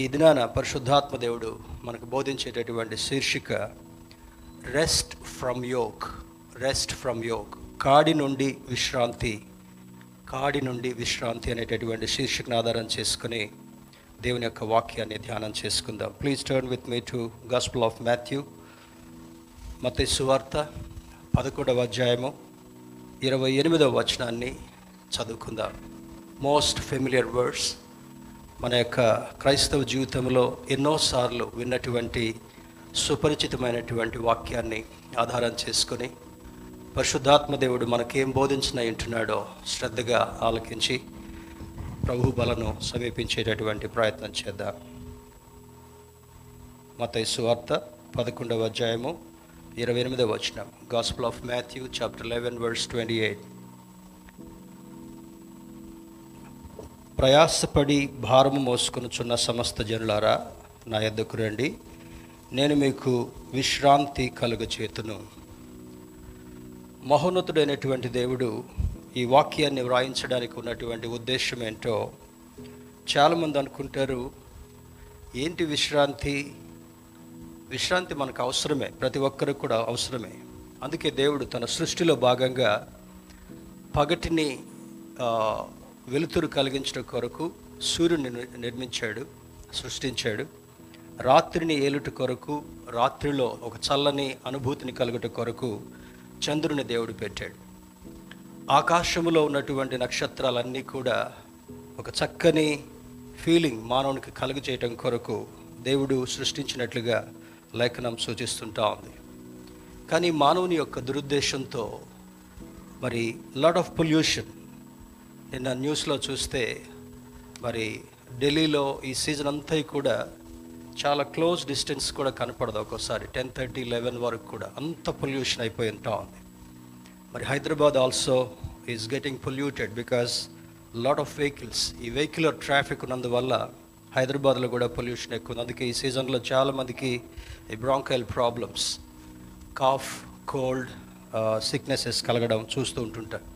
ఈ దినాన పరిశుద్ధాత్మ దేవుడు మనకు బోధించేటటువంటి శీర్షిక rest from yoke rest from yoke కాడి నుండి విశ్రాంతి కాడి నుండి విశ్రాంతి అనేటటువంటి శీర్షికను ఆధారం చేసుకుని దేవుని యొక్క వాక్యాన్ని ధ్యానం చేసుకుందాం. Please turn with me to gospel of Matthew మత సువార్త పదకొండవ అధ్యాయము ఇరవై ఎనిమిదవ వచనాన్ని చదువుకుందాం. మోస్ట్ ఫెమిలియర్ వర్డ్స్ మన యొక్క క్రైస్తవ జీవితంలో ఎన్నోసార్లు విన్నటువంటి సుపరిచితమైనటువంటి వాక్యాన్ని ఆధారం చేసుకొని పరిశుద్ధాత్మ దేవుడు మనకేం బోధించిన వింటున్నాడో శ్రద్ధగా ఆలకించి ప్రభు బలను సమీపించేటటువంటి ప్రయత్నం చేద్దాం. మత సువార్త పదకొండవ అధ్యాయము ఇరవై ఎనిమిదవ వచనం. Gospel of Matthew chapter eleven verse twenty eight ప్రయాసపడి భారము మోసుకొనుచున్న సమస్త జనులారా నా ఎద్దకు రండి. నేను మీకు విశ్రాంతి కలుగ చేతును మహోన్నతుడైనటువంటి దేవుడు ఈ వాక్యాన్ని వ్రాయించడానికి ఉన్నటువంటి ఉద్దేశం ఏంటో చాలామంది అనుకుంటారు ఏంటి విశ్రాంతి? విశ్రాంతి మనకు అవసరమే ప్రతి ఒక్కరికి కూడా అవసరమే. అందుకే దేవుడు తన సృష్టిలో భాగంగా పగటిని వెలుతురు కలిగించడం కొరకు సూర్యుని నిర్మించాడు సృష్టించాడు. రాత్రిని ఏలుట కొరకు రాత్రిలో ఒక చల్లని అనుభూతిని కలుగుట కొరకు చంద్రుని దేవుడు పెట్టాడు. ఆకాశములో ఉన్నటువంటి నక్షత్రాలన్నీ కూడా ఒక చక్కని ఫీలింగ్ మానవునికి కలుగు చేయటం కొరకు దేవుడు సృష్టించినట్లుగా లేఖనం సూచిస్తుంటా ఉంది. కానీ మానవుని యొక్క దురుద్దేశంతో మరి లాడ్ ఆఫ్ పొల్యూషన్ నిన్న న్యూస్లో చూస్తే మరి ఢిల్లీలో ఈ సీజన్ అంతా కూడా చాలా క్లోజ్ డిస్టెన్స్ కూడా కనపడదు ఒక్కోసారి. టెన్ థర్టీ లెవెన్ వరకు కూడా అంత పొల్యూషన్ అయిపోయి ఉంటా ఉంది. మరి Hyderabad also is getting polluted because lot of vehicles. ఈ వెహికులర్ ట్రాఫిక్ ఉన్నందువల్ల హైదరాబాద్లో కూడా పొల్యూషన్ ఎక్కువ ఉంది. అందుకే ఈ సీజన్లో చాలామందికి ఈ bronchial problems cough cold sicknesses కలగడం చూస్తూ ఉంటుంటారు.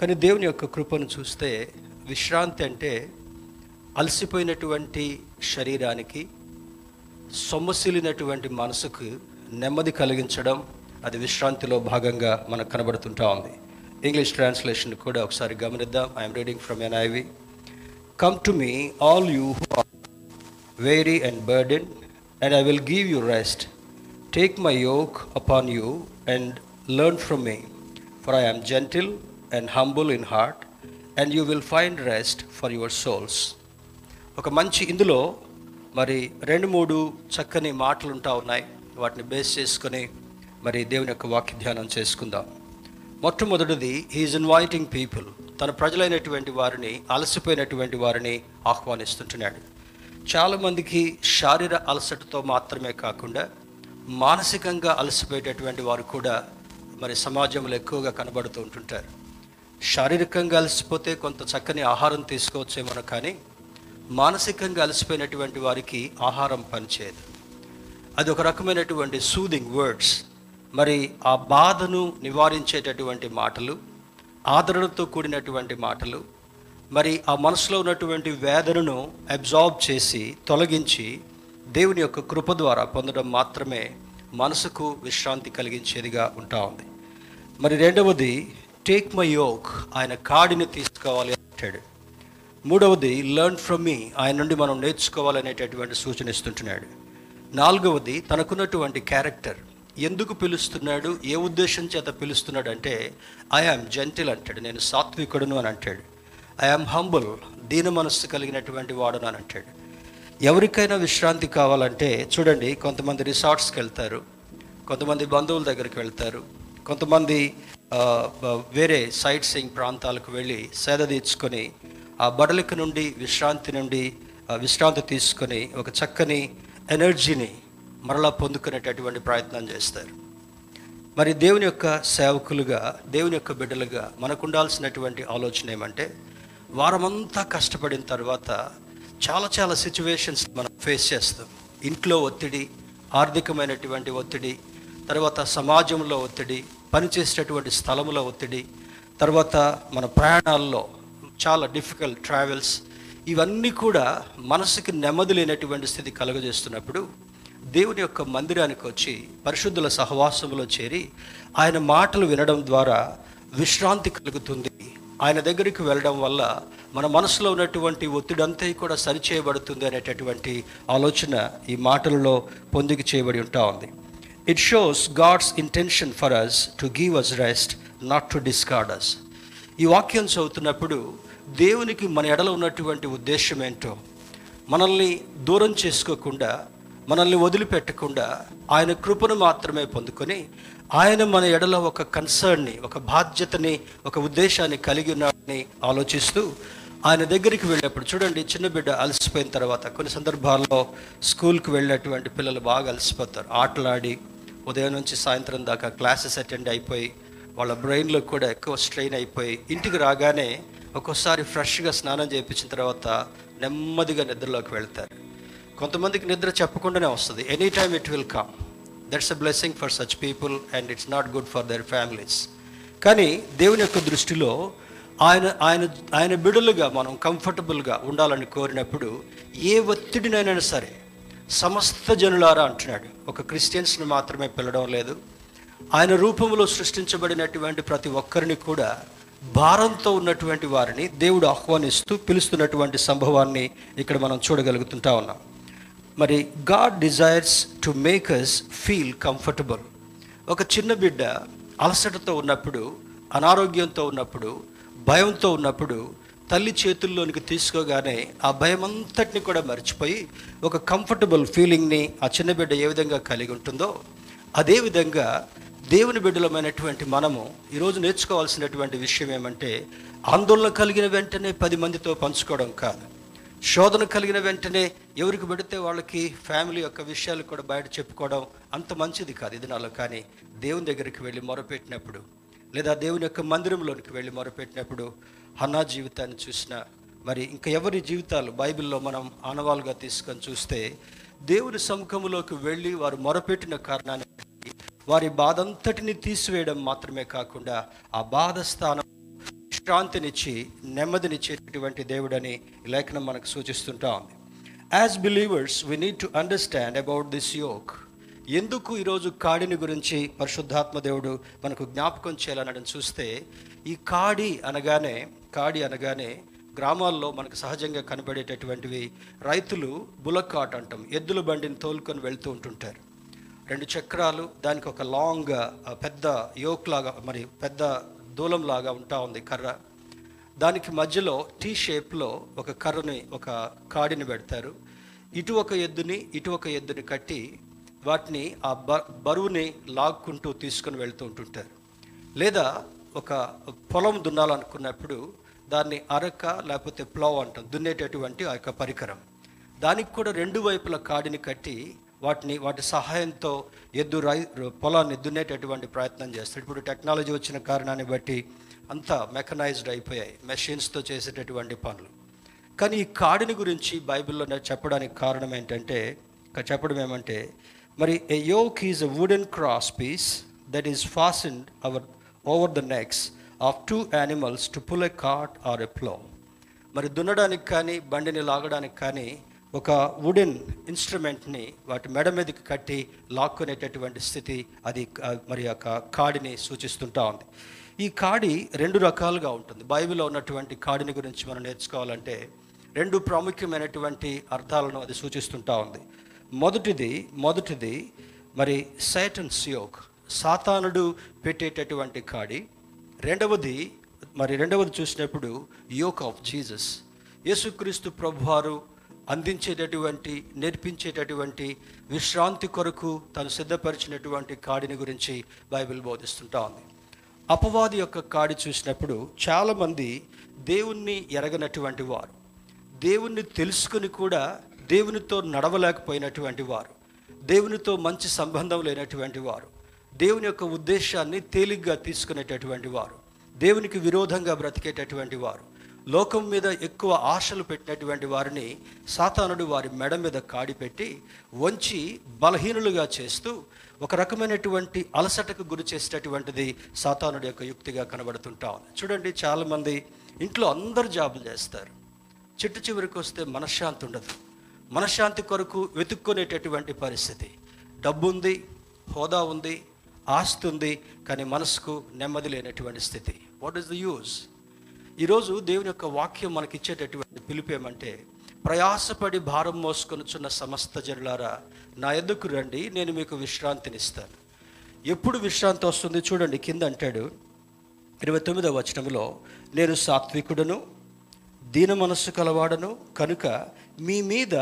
కానీ దేవుని యొక్క కృపను చూస్తే విశ్రాంతి అంటే అలసిపోయినటువంటి శరీరానికి సొమ్మసిలినటువంటి మనసుకు నెమ్మది కలిగించడం అది విశ్రాంతిలో భాగంగా మనకు కనబడుతుంటా ఉంది. ఇంగ్లీష్ ట్రాన్స్లేషన్ కూడా ఒకసారి గమనిద్దాం. I'm reading from NIV come to me all you who are weary and burden and I will give you rest take my yoke upon you and learn from me for I am gentle and humble in heart and you will find rest for your souls ఒక మంచి ఇందులో మరి రెండు మూడు చక్కని మాటలు ఉంటా ఉన్నాయి. వాటిని బేస్ చేసుకొని మరి దేవుని యొక్క వాక్య ధ్యానం చేసుకుందాం. మొట్టమొదటిది హీఈస్ ఇన్వైటింగ్ పీపుల్ తన ప్రజలైనటువంటి వారిని అలసిపోయినటువంటి వారిని ఆహ్వానిస్తుంటున్నాడు. చాలామందికి శారీర అలసటతో మాత్రమే కాకుండా మానసికంగా అలసిపోయేటటువంటి వారు కూడా మరి సమాజంలో ఎక్కువగా కనబడుతూ ఉంటుంటారు. శారీరకంగా అలసిపోతే కొంత చక్కని ఆహారం తీసుకోవచ్చేమో కానీ మానసికంగా అలసిపోయినటువంటి వారికి ఆహారం పనిచేయదు. అది ఒక రకమైనటువంటి సూదింగ్ వర్డ్స్ మరి ఆ బాధను నివారించేటటువంటి మాటలు ఆదరణతో కూడినటువంటి మాటలు మరి ఆ మనసులో ఉన్నటువంటి వేదనను అబ్జార్బ్ చేసి తొలగించి దేవుని యొక్క కృప ద్వారా పొందడం మాత్రమే మనసుకు విశ్రాంతి కలిగించేదిగా ఉంటా ఉంది. మరి రెండవది టేక్ మై యోక్ ఆయన కాడిని తీసుకోవాలి అంటాడు. మూడవది లెర్న్ ఫ్రమ్ మీ ఆయన నుండి మనం నేర్చుకోవాలనేటటువంటి సూచన ఇస్తుంటున్నాడు. నాలుగవది తనకున్నటువంటి క్యారెక్టర్ ఎందుకు పిలుస్తున్నాడు ఏ ఉద్దేశం చేత పిలుస్తున్నాడు అంటే ఐఆమ్ జెంటిల్ అంటాడు నేను సాత్వికుడును అని అంటాడు. ఐఆమ్ హంబుల్ దీన మనస్సు కలిగినటువంటి వాడును అని అంటాడు. ఎవరికైనా విశ్రాంతి కావాలంటే చూడండి కొంతమంది రిసార్ట్స్కి వెళ్తారు కొంతమంది బంధువుల దగ్గరికి వెళ్తారు కొంతమంది వేరే సైట్ సీయింగ్ ప్రాంతాలకు వెళ్ళి సేద తీర్చుకొని ఆ బడలిక నుండి విశ్రాంతి నుండి విశ్రాంతి తీసుకొని ఒక చక్కని ఎనర్జీని మరలా పొందుకునేటటువంటి ప్రయత్నం చేస్తారు. మరి దేవుని యొక్క సేవకులుగా దేవుని యొక్క బిడ్డలుగా మనకు ఉండాల్సినటువంటి ఆలోచన ఏమంటే వారమంతా కష్టపడిన తర్వాత చాలా చాలా సిచ్యువేషన్స్ మనం ఫేస్ చేస్తాం. ఇంట్లో ఒత్తిడి ఆర్థికమైనటువంటి ఒత్తిడి తర్వాత సమాజంలో ఒత్తిడి పనిచేసేటటువంటి స్థలముల ఒత్తిడి తర్వాత మన ప్రయాణాల్లో చాలా డిఫికల్ట్ ట్రావెల్స్ ఇవన్నీ కూడా మనసుకి నెమ్మది లేనటువంటి స్థితి కలుగజేస్తున్నప్పుడు దేవుని యొక్క మందిరానికి వచ్చి పరిశుద్ధుల సహవాసంలో చేరి ఆయన మాటలు వినడం ద్వారా విశ్రాంతి కలుగుతుంది. ఆయన దగ్గరికి వెళ్ళడం వల్ల మన మనసులో ఉన్నటువంటి ఒత్తిడంతా కూడా సరిచేయబడుతుంది అనేటటువంటి ఆలోచన ఈ మాటలలో పొందికి చేయబడి ఉంటా ఉంది. It shows God's intention for us to give us rest not to discard us ఈ వాక్యం చదువుతున్నప్పుడు దేవునికి మన ఎడల ఉన్నటువంటి ఉద్దేశం ఏంటో మనల్ని దూరం చేసుకోకుండా మనల్ని వదిలిపెట్టకుండా ఆయన కృపను మాత్రమే పొందుకొని ఆయన మన ఎడల ఒక కన్సర్న్ని ఒక బాధ్యతని ఒక ఉద్దేశాన్ని కలిగి ఉన్నాడని ఆలోచిస్తూ ఆయన దగ్గరికి వెళ్ళేప్పుడు చూడండి చిన్న బిడ్డ అలసిపోయిన తర్వాత కొన్ని సందర్భాల్లో స్కూల్కి వెళ్ళేటువంటి పిల్లలు బాగా అలసిపోతారు. ఆటలాడి ఉదయం నుంచి సాయంత్రం దాకా క్లాసెస్ అటెండ్ అయిపోయి వాళ్ళ బ్రెయిన్లో కూడా ఎక్కువ స్ట్రెయిన్ అయిపోయి ఇంటికి రాగానే ఒక్కోసారి ఫ్రెష్గా స్నానం చేయించిన తర్వాత నెమ్మదిగా నిద్రలోకి వెళ్తారు. కొంతమందికి నిద్ర చెప్పకుండానే వస్తుంది. Any time it will come. That's a blessing for such people and it's not good for their families కానీ దేవుని యొక్క దృష్టిలో ఆయన ఆయన ఆయన బిడులుగా మనం కంఫర్టబుల్గా ఉండాలని కోరినప్పుడు ఏ ఒత్తిడినైనా సరే సమస్త జనులారా అంటున్నాడు. ఒక క్రిస్టియన్స్ని మాత్రమే పిలడం లేదు. ఆయన రూపంలో సృష్టించబడినటువంటి ప్రతి ఒక్కరిని కూడా భారంతో ఉన్నటువంటి వారిని దేవుడు ఆహ్వానిస్తూ పిలుస్తున్నటువంటి సంభవాన్ని ఇక్కడ మనం చూడగలుగుతుంటా ఉన్నాం. మరి God desires to make us feel comfortable. ఒక చిన్న బిడ్డ అలసటతో ఉన్నప్పుడు అనారోగ్యంతో ఉన్నప్పుడు భయంతో ఉన్నప్పుడు తల్లి చేతుల్లోనికి తీసుకోగానే ఆ భయం అంతటిని కూడా మర్చిపోయి ఒక కంఫర్టబుల్ ఫీలింగ్ని ఆ చిన్న బిడ్డ ఏ విధంగా కలిగి ఉంటుందో అదేవిధంగా దేవుని బిడ్డలమైనటువంటి మనము ఈరోజు నేర్చుకోవాల్సినటువంటి విషయం ఏమంటే ఆందోళన కలిగిన వెంటనే పది మందితో పంచుకోవడం కాదు. శోధన కలిగిన వెంటనే ఎవరికి పెడితే వాళ్ళకి ఫ్యామిలీ యొక్క విషయాలు కూడా బయట చెప్పుకోవడం అంత మంచిది కాదు. ఇది నాలో కానీ దేవుని దగ్గరికి వెళ్ళి మొరపెట్టినప్పుడు లేదా దేవుని యొక్క మందిరంలోనికి వెళ్ళి మొరపెట్టినప్పుడు హన్నా జీవితాన్ని చూసిన మరి ఇంకా ఎవరి జీవితాలు బైబిల్లో మనం ఆనవాలుగా తీసుకొని చూస్తే దేవుని సముఖంలోకి వెళ్ళి వారు మొరపెట్టిన కారణాన్ని వారి బాధంతటిని తీసివేయడం మాత్రమే కాకుండా ఆ బాధ స్థానం విశ్రాంతినిచ్చి నెమ్మదినిచ్చేటటువంటి దేవుడని లేఖనం మనకు సూచిస్తుంటా ఉంది. As believers we need to understand about this yoke ఎందుకు ఈరోజు కాడిని గురించి పరిశుద్ధాత్మ దేవుడు మనకు జ్ఞాపకం చేయాలనడం చూస్తే ఈ కాడి అనగానే కాడి అనగానే గ్రామాల్లో మనకు సహజంగా కనబడేటటువంటివి రైతులు బులక్కాట్ అంటాం ఎద్దుల బండిని తోలుకొని వెళ్తూ ఉంటుంటారు. రెండు చక్రాలు దానికి ఒక లాంగ్ పెద్ద యోక్ లాగా మరి పెద్ద దూలం లాగా ఉంటా ఉంది కర్ర. దానికి మధ్యలో టీ షేప్లో ఒక కర్రని ఒక కాడిని పెడతారు. ఇటు ఒక ఎద్దుని ఇటు ఒక ఎద్దుని కట్టి వాటిని ఆ బ బరువుని లాక్కుంటూ తీసుకొని వెళ్తూ ఉంటుంటారు. లేదా ఒక పొలం దున్నాలనుకున్నప్పుడు దాన్ని అరక లేకపోతే ప్లవ్ అంటాం దున్నేటటువంటి ఆ యొక్క పరికరం. దానికి కూడా రెండు వైపుల కాడిని కట్టి వాటిని వాటి సహాయంతో ఎద్దు రై పొలాన్ని దున్నేటటువంటి ప్రయత్నం చేస్తారు. ఇప్పుడు టెక్నాలజీ వచ్చిన కారణాన్ని బట్టి అంతా మెకనైజ్డ్ అయిపోయాయి మెషిన్స్తో చేసేటటువంటి పనులు. కానీ ఈ కాడిని గురించి బైబిల్లో చెప్పడానికి కారణం ఏంటంటే చెప్పడం ఏమంటే మరి a yoke is a wooden cross piece that is fastened our over the necks of two animals to pull a cart or a plough మరి దున్నడానికి కానీ బండిని లాగడానికి కానీ ఒక వుడెన్ ఇన్స్ట్రుమెంట్ని వాటి మెడ మీదకి కట్టి లాక్కునేటటువంటి స్థితి అది మరి యొక్క కాడిని సూచిస్తుంటా ఉంది. ఈ కాడి రెండు రకాలుగా ఉంటుంది. బైబిల్లో ఉన్నటువంటి కాడిని గురించి మనం నేర్చుకోవాలంటే రెండు ప్రాముఖ్యమైనటువంటి అర్థాలను అది సూచిస్తుంటా ఉంది. మొదటిది మొదటిది మరి సైటన్ యోక్ సాతానుడు పెట్టేటటువంటి కాడి. రెండవది మరి రెండవది చూసినప్పుడు యోక్ ఆఫ్ జీసస్ యేసుక్రీస్తు ప్రభువారు అందించేటటువంటి నేర్పించేటటువంటి విశ్రాంతి కొరకు తను సిద్ధపరిచినటువంటి కాడిని గురించి బైబిల్ బోధిస్తుంటా ఉంది. అపవాది యొక్క కాడి చూసినప్పుడు చాలామంది దేవుణ్ణి ఎరగనటువంటి వారు. దేవుణ్ణి తెలుసుకుని కూడా దేవునితో నడవలేకపోయినటువంటి వారు దేవునితో మంచి సంబంధం లేనటువంటి వారు దేవుని యొక్క ఉద్దేశాన్ని తేలిగ్గా తీసుకునేటటువంటి వారు దేవునికి విరోధంగా బ్రతికేటటువంటి వారు లోకం మీద ఎక్కువ ఆశలు పెట్టినటువంటి వారిని సాతానుడు వారి మెడ మీద కాడిపెట్టి వంచి బలహీనులుగా చేస్తూ ఒక రకమైనటువంటి అలసటకు గురి చేసేటటువంటిది సాతానుడి యొక్క యుక్తిగా కనబడుతుంటా ఉంది. చూడండి చాలామంది ఇంట్లో అందరు జాబులు చేస్తారు. చిట్టు చివరికి వస్తే మనశ్శాంతి ఉండదు. మనశ్శాంతి కొరకు వెతుక్కునేటటువంటి పరిస్థితి. డబ్బు ఉంది హోదా ఉంది ఆస్తి ఉంది కానీ మనసుకు నెమ్మది లేనటువంటి స్థితి. వాట్ ఈస్ ద యూజ్ ఈరోజు దేవుని యొక్క వాక్యం మనకి ఇచ్చేటటువంటి పిలుపు ఏమంటే ప్రయాసపడి భారం మోసుకొనుచున్న సమస్త జనులారా నా ఎద్దుకు రండి నేను మీకు విశ్రాంతినిస్తాను. ఎప్పుడు విశ్రాంతి వస్తుంది చూడండి కింద అంటాడు. ఇరవై తొమ్మిదవ వచనంలో నేను సాత్వికుడను దీన మనస్సు కలవాడను కనుక మీ మీద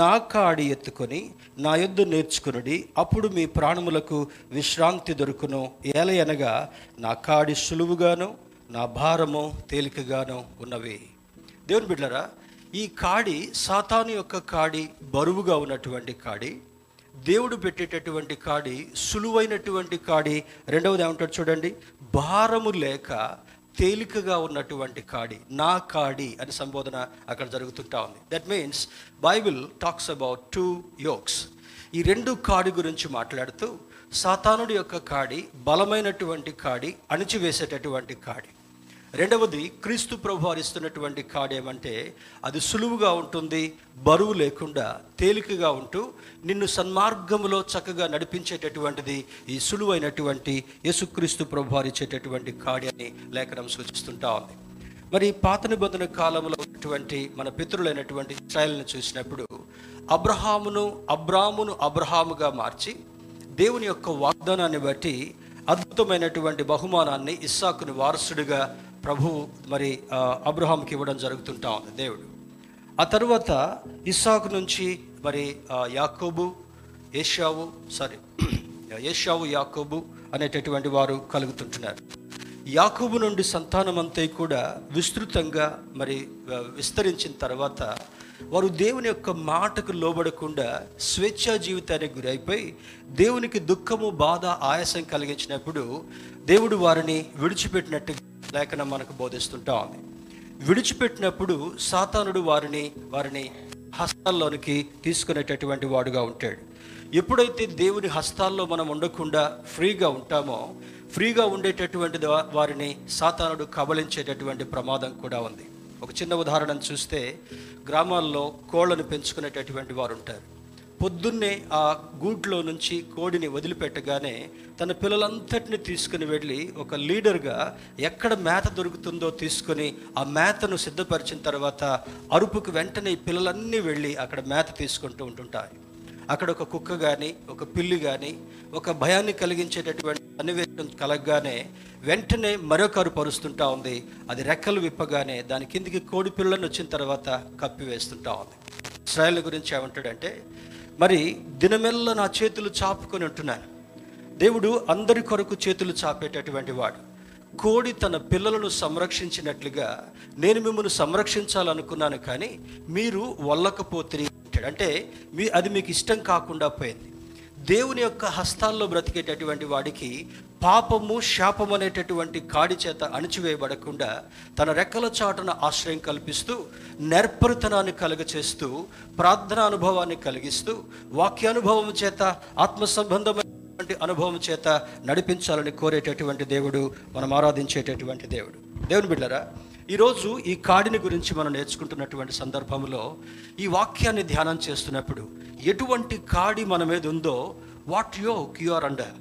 నా కాడి ఎత్తుకొని నా యొద్ద నేర్చుకునుడి అప్పుడు మీ ప్రాణములకు విశ్రాంతి దొరుకును. ఏలయనగా నా కాడి సులువుగాను నా భారము తేలికగాను ఉన్నవి. దేవుని బిడ్డరా ఈ కాడి సాతాను యొక్క కాడి బరువుగా ఉన్నటువంటి కాడి దేవుడు పెట్టేటటువంటి కాడి సులువైనటువంటి కాడి రెండవది ఏమంటాడు చూడండి భారము లేక తేలికగా ఉన్నటువంటి కాడి నా కాడి అని సంబోధన అక్కడ జరుగుతుంటా ఉంది. That means Bible talks about two yokes ఈ రెండు కాడి గురించి మాట్లాడుతూ సాతానుడి యొక్క కాడి బలమైనటువంటి కాడి అణిచివేసేటటువంటి కాడి. రెండవది క్రీస్తు ప్రభు ఇస్తున్నటువంటి కాడి ఏమంటే అది సులువుగా ఉంటుంది బరువు లేకుండా తేలికగా ఉంటూ నిన్ను సన్మార్గములో చక్కగా నడిపించేటటువంటిది ఈ సులువైనటువంటి యేసుక్రీస్తు ప్రభు ఇచ్చేటటువంటి కాడి అని లేఖనం సూచిస్తుంటా ఉంది. మరి పాత నిబంధన కాలంలో ఉన్నటువంటి మన పితరులైనటువంటి ఇస్రాయల్ని చూసినప్పుడు అబ్రహామును అబ్రామును అబ్రహాముగా మార్చి దేవుని యొక్క వాగ్దానాన్ని బట్టి అద్భుతమైనటువంటి బహుమానాన్ని ఇస్సాకుని వారసుడిగా ప్రభు మరి ఆ, అబ్రహాంకి ఇవ్వడం జరుగుతుంటా ఉంది. దేవుడు. ఆ తర్వాత ఇస్సాకు నుంచి మరి యాకోబు ఏషావు సారీ ఏషావు యాకోబు అనేటటువంటి వారు కలుగుతుంటున్నారు. యాకోబు నుండి సంతానమంతా కూడా విస్తృతంగా మరి విస్తరించిన తర్వాత వారు దేవుని యొక్క మాటకు లోబడకుండా స్వేచ్ఛా జీవితానికి గురైపోయి దేవునికి దుఃఖము బాధ ఆయాసం కలిగించినప్పుడు దేవుడు వారిని విడిచిపెట్టినట్టు లేఖనం మనకు బోధిస్తుంటా ఉంది. విడిచిపెట్టినప్పుడు సాతానుడు వారిని వారిని హస్తాల్లోనికి తీసుకునేటటువంటి వాడుగా ఉంటాడు. ఎప్పుడైతే దేవుని హస్తాల్లో మనం ఉండకుండా ఫ్రీగా ఉంటామో ఫ్రీగా ఉండేటటువంటి వారిని సాతానుడు కబలించేటటువంటి ప్రమాదం కూడా ఉంది. ఒక చిన్న ఉదాహరణ చూస్తే గ్రామాల్లో కోళ్ళను పెంచుకునేటటువంటి వారు ఉంటారు. పొద్దున్నే ఆ గూట్లో నుంచి కోడిని వదిలిపెట్టగానే తన పిల్లలంతటిని తీసుకుని వెళ్ళి ఒక లీడర్గా ఎక్కడ మేత దొరుకుతుందో తీసుకొని ఆ మేతను సిద్ధపరిచిన తర్వాత అరుపుకు వెంటనే పిల్లలన్నీ వెళ్ళి అక్కడ మేత తీసుకుంటూ ఉంటుంటాయి. అక్కడ ఒక కుక్క కానీ ఒక పిల్లి కానీ ఒక భయాన్ని కలిగించేటటువంటి అన్వేషణ కలగగానే వెంటనే మరొక అరుపు అరుస్తుంటా ఉంది. అది రెక్కలు విప్పగానే దాని కిందికి కోడి పిల్లలను వచ్చిన తర్వాత కప్పివేస్తుంటా ఉంది. ఇస్రాయల్ గురించి ఏమంటాడంటే మరి దినమెల్ల నా చేతులు చాపుకొని ఉంటున్నాను దేవుడు అందరి కొరకు చేతులు చాపేటటువంటి వాడు. కోడి తన పిల్లలను సంరక్షించినట్లుగా నేను మిమ్మల్ని సంరక్షించాలనుకున్నాను కానీ మీరు వల్లకపోతే అంటాడు. అంటే మీ అది మీకు ఇష్టం కాకుండా పోయింది. దేవుని యొక్క హస్తాల్లో బ్రతికేటటువంటి వాడికి పాపము శాపం అనేటటువంటి కాడి చేత అణిచివేయబడకుండా తన రెక్కల చాటున ఆశ్రయం కల్పిస్తూ నేర్పరితనాన్ని కలుగచేస్తూ ప్రార్థన అనుభవాన్ని కలిగిస్తూ వాక్యానుభవం చేత ఆత్మ సంబంధమైనటువంటి అనుభవం చేత నడిపించాలని కోరేటటువంటి దేవుడు మనం ఆరాధించేటటువంటి దేవుడు. దేవుని బిడ్డరా ఈరోజు ఈ కాడిని గురించి మనం నేర్చుకుంటున్నటువంటి సందర్భంలో ఈ వాక్యాన్ని ధ్యానం చేస్తున్నప్పుడు ఎటువంటి కాడి మన మీద ఉందో వాట్ యో క్యూఆర్ అండర్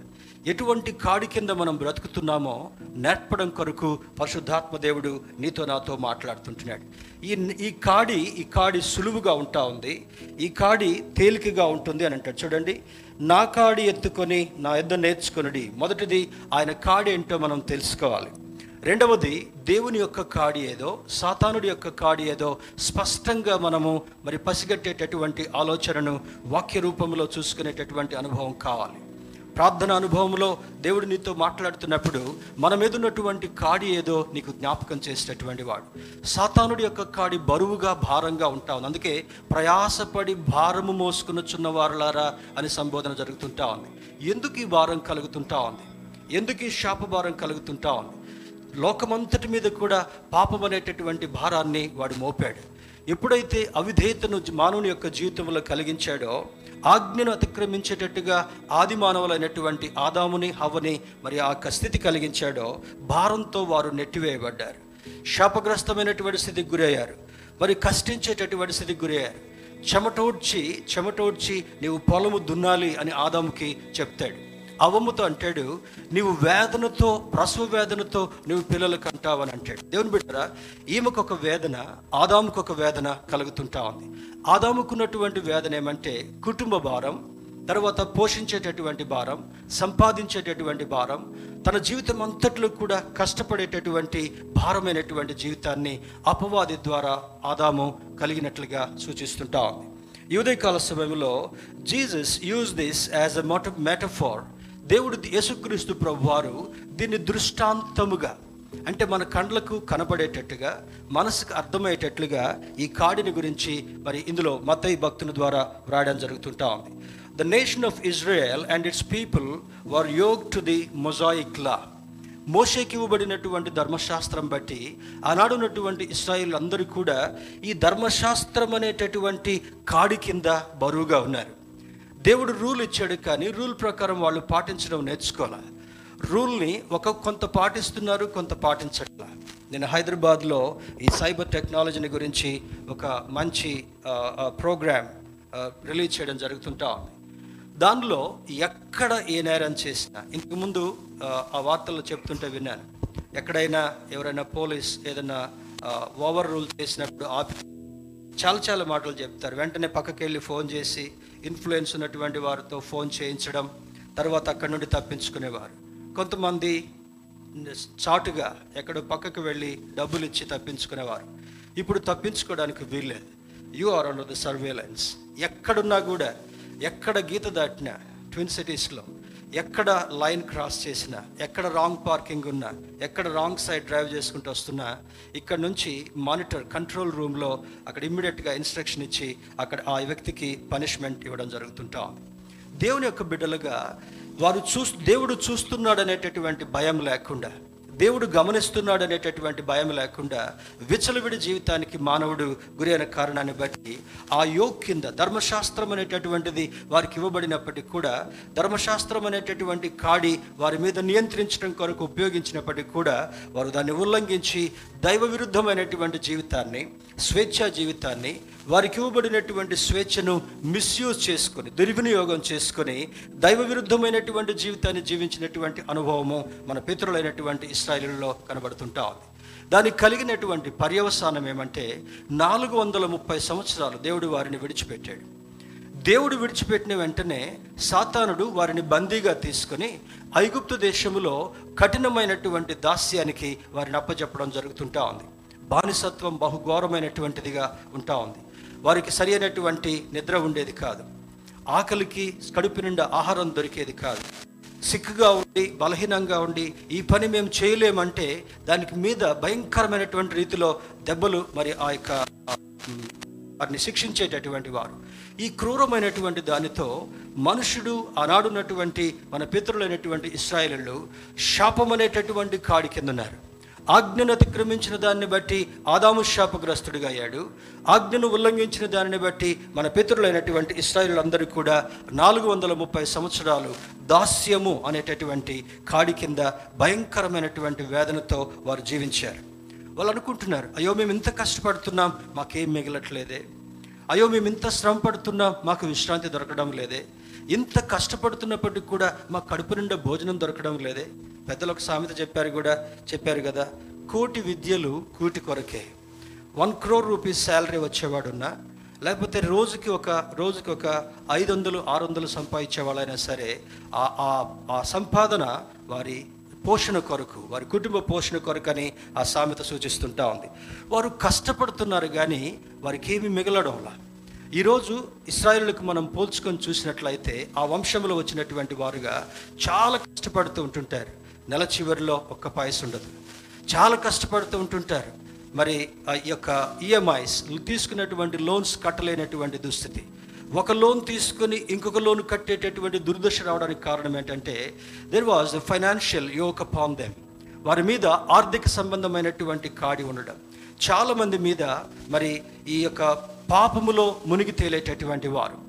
ఎటువంటి కాడి కింద మనం బ్రతుకుతున్నామో నేర్పడం కొరకు పరిశుద్ధాత్మ దేవుడు నీతో నాతో మాట్లాడుతుంటున్నాడు. ఈ ఈ కాడి ఈ కాడి సులువుగా ఉంటా ఉంది. ఈ కాడి తేలికగా ఉంటుంది అని అంటాడు. చూడండి నా కాడి ఎత్తుకొని నా ఇద్దరు నేర్చుకొనుడి. మొదటిది ఆయన కాడి ఏంటో మనం తెలుసుకోవాలి. రెండవది దేవుని యొక్క కాడి ఏదో సాతానుడి యొక్క కాడి ఏదో స్పష్టంగా మనము మరి పసిగట్టేటటువంటి ఆలోచనను వాక్య రూపంలో చూసుకునేటటువంటి అనుభవం కావాలి. ప్రార్థన అనుభవంలో దేవుడు నీతో మాట్లాడుతున్నప్పుడు మన మీద ఉన్నటువంటి కాడి ఏదో నీకు జ్ఞాపకం చేసేటటువంటి వాడు. సాతానుడి యొక్క కాడి బరువుగా భారంగా ఉంటా ఉంది. అందుకే ప్రయాసపడి భారము మోసుకునుచున్న వారులారా అని సంబోధన జరుగుతుంటా ఉంది. ఎందుకు ఈ భారం కలుగుతుంటా ఉంది? ఎందుకు ఈ శాప భారం కలుగుతుంటా ఉంది? లోకమంతటి మీద కూడా పాపం అనేటటువంటి భారాన్ని వాడు మోపాడు. ఎప్పుడైతే అవిధేయతను మానవుని యొక్క జీవితంలో కలిగించాడో ఆజ్ఞను అతిక్రమించేటట్టుగా ఆది మానవులైనటువంటి ఆదాముని హవ్వని మరి ఆ యొక్క స్థితి కలిగించాడో భారంతో వారు నెట్టివేయబడ్డారు. శాపగ్రస్తమైనటువంటి స్థితికి గురయ్యారు. మరి కష్టించేటటువంటి స్థితికి గురయ్యారు. చెమటోడ్చి చెమటోడ్చి నీవు పొలము దున్నాలి అని ఆదాముకి చెప్తాడు. అవముతో అంటాడు నీవు వేదనతో ప్రసవ వేదనతో నువ్వు పిల్లలకు అంటావని అంటాడు. దేవుని బిడ్డరా ఈమెకు ఒక వేదన ఆదాముకు ఒక వేదన కలుగుతుంటా ఉంది. ఆదాముకున్నటువంటి వేదన ఏమంటే కుటుంబ భారం తర్వాత పోషించేటటువంటి భారం సంపాదించేటటువంటి భారం తన జీవితం అంతట్లో కూడా కష్టపడేటటువంటి భారమైనటువంటి జీవితాన్ని అపవాది ద్వారా ఆదాము కలిగినట్లుగా సూచిస్తుంటా ఉంది. యూదయకాల సమయంలో Jesus use this as a మోట metaphor దేవుడు యేసుక్రీస్తు ప్రభు వారు దీన్ని దృష్టాంతముగా అంటే మన కండ్లకు కనబడేటట్టుగా మనసుకు అర్థమయ్యేటట్లుగా ఈ కాడిని గురించి మరి ఇందులో మతయి భక్తుల ద్వారా వ్రాయడం జరుగుతుంటా ఉంది. The nation of Israel and its people were yoke to the Mosaic law మోషేకి ఇవ్వబడినటువంటి ధర్మశాస్త్రం బట్టి ఆనాడు ఉన్నటువంటి ఇస్రాయిల్ అందరూ కూడా ఈ ధర్మశాస్త్రం అనేటటువంటి కాడి కింద బరువుగా ఉన్నారు. దేవుడు రూల్ ఇచ్చాడు కానీ రూల్ ప్రకారం వాళ్ళు పాటించడం నేర్చుకోవాలి? రూల్ని ఒక కొంత పాటిస్తున్నారు కొంత పాటించట్లా. నేను హైదరాబాద్లో ఈ సైబర్ టెక్నాలజీని గురించి ఒక మంచి ప్రోగ్రామ్ రిలీజ్ చేయడం జరుగుతుంటా ఉంది. దానిలో ఎక్కడ ఏ నేరం చేసినా ఇంతకుముందు ఆ, ఆ వార్తల్లో చెప్తుంటే విన్నాను. ఎక్కడైనా ఎవరైనా పోలీస్ ఏదైనా ఓవర్ రూల్ చేసినప్పుడు ఆపి చాలా చాలా మాటలు చెప్తారు. వెంటనే పక్కకి వెళ్ళి ఫోన్ చేసి ఇన్ఫ్లుయెన్స్ ఉన్నటువంటి వారితో ఫోన్ చేయించడం తర్వాత అక్కడి నుండి తప్పించుకునేవారు. కొంతమంది చాటుగా ఎక్కడో పక్కకు వెళ్ళి డబ్బులు ఇచ్చి తప్పించుకునేవారు. ఇప్పుడు తప్పించుకోవడానికి వీల్లేదు. You are under the surveillance ఎక్కడున్నా కూడా ఎక్కడ గీత దాటినా ట్విన్ సిటీస్లో ఎక్కడ లైన్ క్రాస్ చేసినా ఎక్కడ రాంగ్ పార్కింగ్ ఉన్నా ఎక్కడ రాంగ్ సైడ్ డ్రైవ్ చేసుకుంటూ వస్తున్నా ఇక్కడ నుంచి మానిటర్ కంట్రోల్ రూమ్లో అక్కడ ఇమ్మీడియట్గా ఇన్స్ట్రక్షన్ ఇచ్చి అక్కడ ఆ వ్యక్తికి పనిష్మెంట్ ఇవ్వడం జరుగుతుంటా. దేవుని యొక్క బిడ్డలుగా వారు చూ దేవుడు చూస్తున్నాడు అనేటటువంటి భయం లేకుండా దేవుడు గమనిస్తున్నాడు అనేటటువంటి భయం లేకుండా విచలవిడి జీవితానికి మానవుడు గురైన కారణాన్ని బట్టి ఆ యోగ్ కింద ధర్మశాస్త్రం అనేటటువంటిది వారికి ఇవ్వబడినప్పటికీ కూడా ధర్మశాస్త్రం అనేటటువంటి కాడి వారి మీద నియంత్రించడం కొరకు ఉపయోగించినప్పటికీ కూడా వారు దాన్ని ఉల్లంఘించి దైవ విరుద్ధమైనటువంటి జీవితాన్ని స్వేచ్ఛా జీవితాన్ని వారికి ఇవ్వబడినటువంటి స్వేచ్ఛను మిస్యూజ్ చేసుకొని దుర్వినియోగం చేసుకొని దైవ విరుద్ధమైనటువంటి జీవితాన్ని జీవించినటువంటి అనుభవము మన పితరులైనటువంటి ఇస్రాయిల్లో కనబడుతుంటా ఉంది. దానికి కలిగినటువంటి పర్యవసానం ఏమంటే నాలుగు వందల ముప్పై సంవత్సరాలు దేవుడు వారిని విడిచిపెట్టాడు. దేవుడు విడిచిపెట్టిన వెంటనే సాతానుడు వారిని బందీగా తీసుకొని ఐగుప్తు దేశములో కఠినమైనటువంటి దాస్యానికి వారిని అప్పచెప్పడం జరుగుతుంటా ఉంది. బానిసత్వం బహుఘోరమైనటువంటిదిగా ఉంటా ఉంది. వారికి సరి అయినటువంటి నిద్ర ఉండేది కాదు. ఆకలికి కడుపు నిండా ఆహారం దొరికేది కాదు. సిక్కుగా ఉండి బలహీనంగా ఉండి ఈ పని మేము చేయలేమంటే దానికి మీద భయంకరమైనటువంటి రీతిలో దెబ్బలు మరి ఆ యొక్క వారిని శిక్షించేటటువంటి వారు. ఈ క్రూరమైనటువంటి దానితో మనుషుడు ఆనాడున్నటువంటి మన పితరులైనటువంటి ఇస్రాయలు శాపం అనేటటువంటి కాడి కిందన్నారు. ఆజ్ఞను అతిక్రమించిన దాన్ని బట్టి ఆదాము శాపగ్రస్తుడిగా అయ్యాడు. ఆజ్ఞను ఉల్లంఘించిన దానిని బట్టి మన పితరులైనటువంటి ఇస్రాయిలందరూ కూడా నాలుగు వందల ముప్పై సంవత్సరాలు దాస్యము అనేటటువంటి కాడి కింద భయంకరమైనటువంటి వేదనతో వారు జీవించారు. వాళ్ళు అనుకుంటున్నారు అయ్యో మేము ఇంత కష్టపడుతున్నాం మాకేం మిగలట్లేదే. అయ్యో మేము ఇంత శ్రమ పడుతున్నాం మాకు విశ్రాంతి దొరకడం లేదే. ఇంత కష్టపడుతున్నప్పటికీ కూడా మా కడుపు నిండా భోజనం దొరకడం లేదే. పెద్దలు ఒక సామెత చెప్పారు కూడా చెప్పారు కదా కోటి విద్యలు కూటి కొరకే. వన్ క్రోర్ రూపీస్ శాలరీ వచ్చేవాడున్నా లేకపోతే రోజుకి ఒక రోజుకి ఒక ఐదు వందలు ఆరు వందలు సంపాదించే వాళ్ళైనా సరే ఆ ఆ- ఆ సంపాదన వారి పోషణ కొరకు వారి కుటుంబ పోషణ కొరకు అని ఆ సామెత సూచిస్తుంటా ఉంది. వారు కష్టపడుతున్నారు కానీ వారికి ఏమి మిగలడంలా ఈరోజు ఇస్రాయిల్కు మనం పోల్చుకొని చూసినట్లయితే ఆ వంశంలో వచ్చినటువంటి వారుగా చాలా కష్టపడుతూ ఉంటుంటారు. నెల చివరిలో ఒక్క పాయస్ ఉండదు. చాలా కష్టపడుతూ ఉంటుంటారు. మరి ఆ యొక్క ఈఎంఐస్ తీసుకున్నటువంటి లోన్స్ కట్టలేనటువంటి దుస్థితి. ఒక లోన్ తీసుకుని ఇంకొక లోన్ కట్టేటటువంటి దుర్దశ రావడానికి కారణం ఏంటంటే there was financial yoke upon them వారి మీద ఆర్థిక సంబంధమైనటువంటి కాడి ఉండడం. చాలా మంది మీద మరి ఈ యొక్క పాపములో మునిగి తేలేటటువంటి వారు.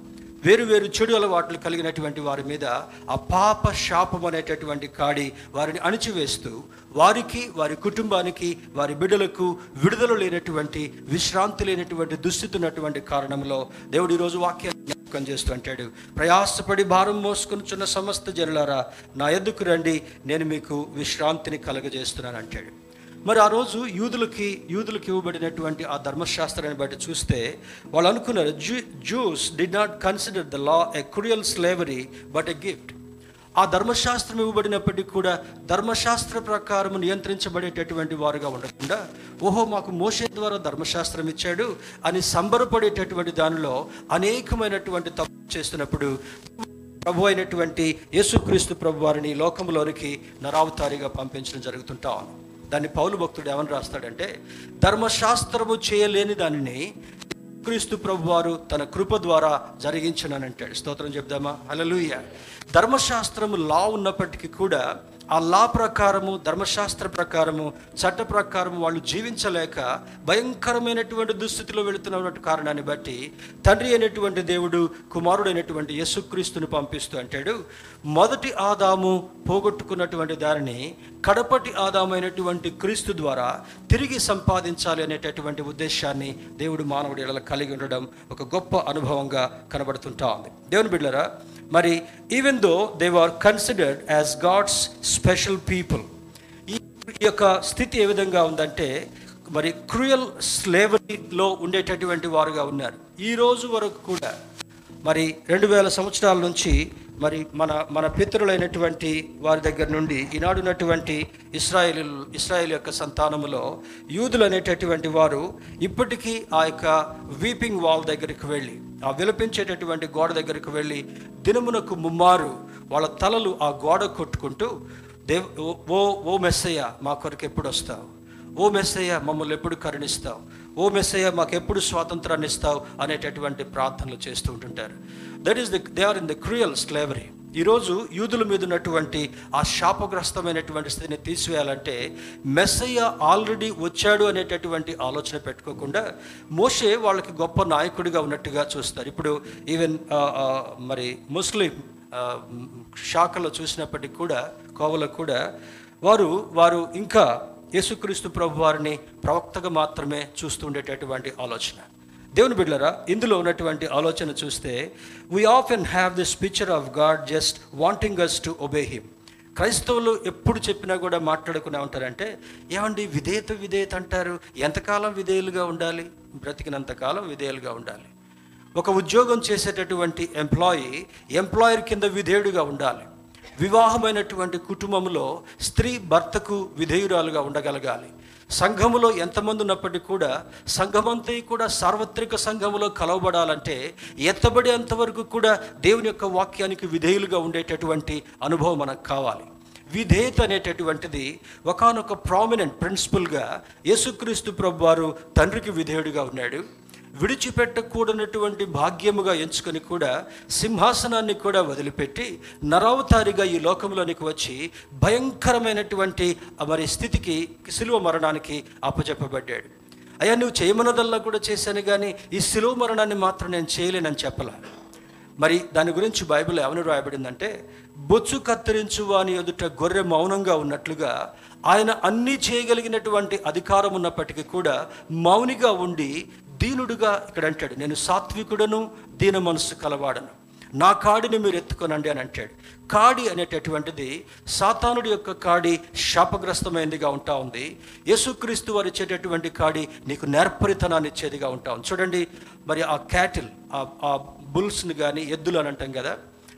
వేరు వేరు చెడు అలవాట్లు కలిగినటువంటి వారి మీద ఆ పాప శాపం అనేటటువంటి కాడి వారిని అణిచివేస్తూ వారికి వారి కుటుంబానికి వారి బిడ్డలకు విడుదల లేనటువంటి విశ్రాంతి లేనటువంటి దుస్థితి ఉన్నటువంటి కారణంలో దేవుడు ఈరోజు వాక్యాన్ని జ్ఞాపకం చేస్తూ అంటాడు. ప్రయాసపడి భారం మోసుకొనుచున్న సమస్త జనులారా నా ఎద్దుకు రండి నేను మీకు విశ్రాంతిని కలగజేస్తున్నాను అంటాడు. మరి ఆ రోజు యూదులకి యూదులకు ఇవ్వబడినటువంటి ఆ ధర్మశాస్త్రాన్ని బట్టి చూస్తే వాళ్ళు అనుకున్నారు Jew Jews did not consider the law a cruel slavery but a gift ఆ ధర్మశాస్త్రం ఇవ్వబడినప్పటికీ కూడా ధర్మశాస్త్ర ప్రకారం నియంత్రించబడేటటువంటి వారుగా ఉండకుండా ఓహో మాకు మోసే ద్వారా ధర్మశాస్త్రం ఇచ్చాడు అని సంబరపడేటటువంటి దానిలో అనేకమైనటువంటి తప్పు చేస్తున్నప్పుడు ప్రభు అయినటువంటి యేసుక్రీస్తు ప్రభు వారిని లోకంలోనికి నరావతారిగా పంపించడం జరుగుతుంటా దాన్ని పౌలు భక్తుడు ఏమని రాస్తాడంటే ధర్మశాస్త్రము చేయలేని దానిని క్రీస్తు ప్రభు వారు తన కృప ద్వారా జరిగించనని అంటాడు. స్తోత్రం చెప్దామా? హల్లెలూయా. ధర్మశాస్త్రము లా ఉన్నప్పటికీ కూడా ఆ లా ప్రకారము ధర్మశాస్త్ర ప్రకారము చట్ట ప్రకారము వాళ్ళు జీవించలేక భయంకరమైనటువంటి దుస్థితిలో వెళుతున్నటువంటి కారణాన్ని బట్టి తండ్రి అయినటువంటి దేవుడు కుమారుడైనటువంటి యేసుక్రీస్తుని పంపిస్తూ అంటాడు మొదటి ఆదాము పోగొట్టుకున్నటువంటి దారిని కడపటి ఆదామైనటువంటి క్రీస్తు ద్వారా తిరిగి సంపాదించాలి అనేటటువంటి ఉద్దేశాన్ని దేవుడు మానవుడి కలిగి ఉండడం ఒక గొప్ప అనుభవంగా కనబడుతుంటా ఉంది. దేవుని బిడ్డరా మరి even though they are considered as God's special people ఈ యొక్క స్థితి ఏ విధంగా ఉందంటే మరి క్రూయల్ స్లేవరీలో ఉండేటటువంటి వారుగా ఉన్నారు. ఈ రోజు వరకు కూడా మరి రెండు వేల సంవత్సరాల నుంచి మరి మన మన పితరులైనటువంటి వారి దగ్గర నుండి ఈనాడు ఉన్నటువంటి ఇస్రాయేల్ ఇస్రాయేల్ యొక్క సంతానములో యూదులు అనేటటువంటి వారు ఇప్పటికీ ఆ యొక్క వీపింగ్ వాల్ దగ్గరికి వెళ్ళి ఆ విలపించేటటువంటి గోడ దగ్గరికి వెళ్ళి దినమునకు ముమ్మారు వాళ్ళ తలలు ఆ గోడ కొట్టుకుంటూ దేవ్ ఓ- ఓ ఓ మెస్సయ్య మా కొరకు ఎప్పుడు వస్తావు? ఓ మెస్సయ్య మమ్మల్ని ఎప్పుడు కరుణిస్తావు? ఓ మెస్సయ్య మాకు ఎప్పుడు స్వాతంత్రాన్ని ఇస్తావు అనేటటువంటి ప్రార్థనలు చేస్తూ ఉంటుంటారు. That is the they are in the cruel slavery ఈరోజు యూదుల మీద ఉన్నటువంటి ఆ శాపగ్రస్తమైనటువంటి స్థితిని తీసివేయాలంటే మెస్సయ్య ఆల్రెడీ వచ్చాడు అనేటటువంటి ఆలోచన పెట్టుకోకుండా మోషే వాళ్ళకి గొప్ప నాయకుడిగా ఉన్నట్టుగా చూస్తారు. ఇప్పుడు ఈవెన్ మరి ముస్లిం శాఖలో చూసినప్పటికీ కూడా కోవలో కూడా వారు వారు ఇంకా యేసుక్రీస్తు ప్రభు వారిని ప్రవక్తగా మాత్రమే చూస్తుండేటటువంటి ఆలోచన. దేవుని బిడ్డలరా ఇందులో ఉన్నటువంటి ఆలోచన చూస్తే we often have this picture of God just wanting us to obey him క్రైస్తవులు ఎప్పుడు చెప్పినా కూడా మాట్లాడుకునే ఉంటారంటే ఏమండి విధేయత విధేయత అంటారు? ఎంతకాలం విధేయులుగా ఉండాలి? బ్రతికినంతకాలం విధేయులుగా ఉండాలి. ఒక ఉద్యోగం చేసేటటువంటి ఎంప్లాయీ ఎంప్లాయర్ కింద విధేయుడిగా ఉండాలి. వివాహమైనటువంటి కుటుంబంలో స్త్రీ భర్తకు విధేయురాలుగా ఉండగలగాలి. సంఘములో ఎంతమంది ఉన్నప్పటికీ కూడా సంఘమంతా కూడా సార్వత్రిక సంఘములో కలవబడాలంటే ఎత్తబడేంత అంతవరకు కూడా దేవుని యొక్క వాక్యానికి విధేయులుగా ఉండేటటువంటి అనుభవం మనకు కావాలి. విధేయత అనేటటువంటిది ఒకానొక ప్రామినెంట్ ప్రిన్సిపల్గా యేసుక్రీస్తు ప్రభు వారు తండ్రికి విధేయుడిగా ఉన్నాడు. విడిచిపెట్టకూడనటువంటి భాగ్యముగా ఎంచుకొని కూడా సింహాసనాన్ని కూడా వదిలిపెట్టి నరావతారిగా ఈ లోకంలోనికి వచ్చి భయంకరమైనటువంటి మరి స్థితికి శిలువ మరణానికి అప్పచెప్పబడ్డాడు. అయ్యా నువ్వు చేయమన్నదల్లా కూడా చేశాను కానీ ఈ శిలువ మరణాన్ని మాత్రం నేను చేయలేనని చెప్పలా. మరి దాని గురించి బైబిల్ ఏమని రాయబడిందంటే బొచ్చు కత్తిరించు వాని ఎదుట గొర్రె మౌనంగా ఉన్నట్లుగా ఆయన అన్నీ చేయగలిగినటువంటి అధికారం ఉన్నప్పటికీ కూడా మౌనిగా ఉండి దీనుడుగా ఇక్కడ అంటాడు నేను సాత్వికుడను దీన మనస్సు కలవాడను. నా కాడిని మీరు ఎత్తుకొనండి అని అంటాడు. కాడి అనేటటువంటిది సాతానుడి యొక్క కాడి శాపగ్రస్తమైనదిగా ఉంటా ఉంది. యేసుక్రీస్తు వారు ఇచ్చేటటువంటి కాడి నీకు నేర్పరితనాన్ని ఇచ్చేదిగా ఉంటా ఉంది. చూడండి మరి ఆ క్యాటిల్ ఆ బుల్స్ని కానీ ఎద్దులు అని అంటాం కదా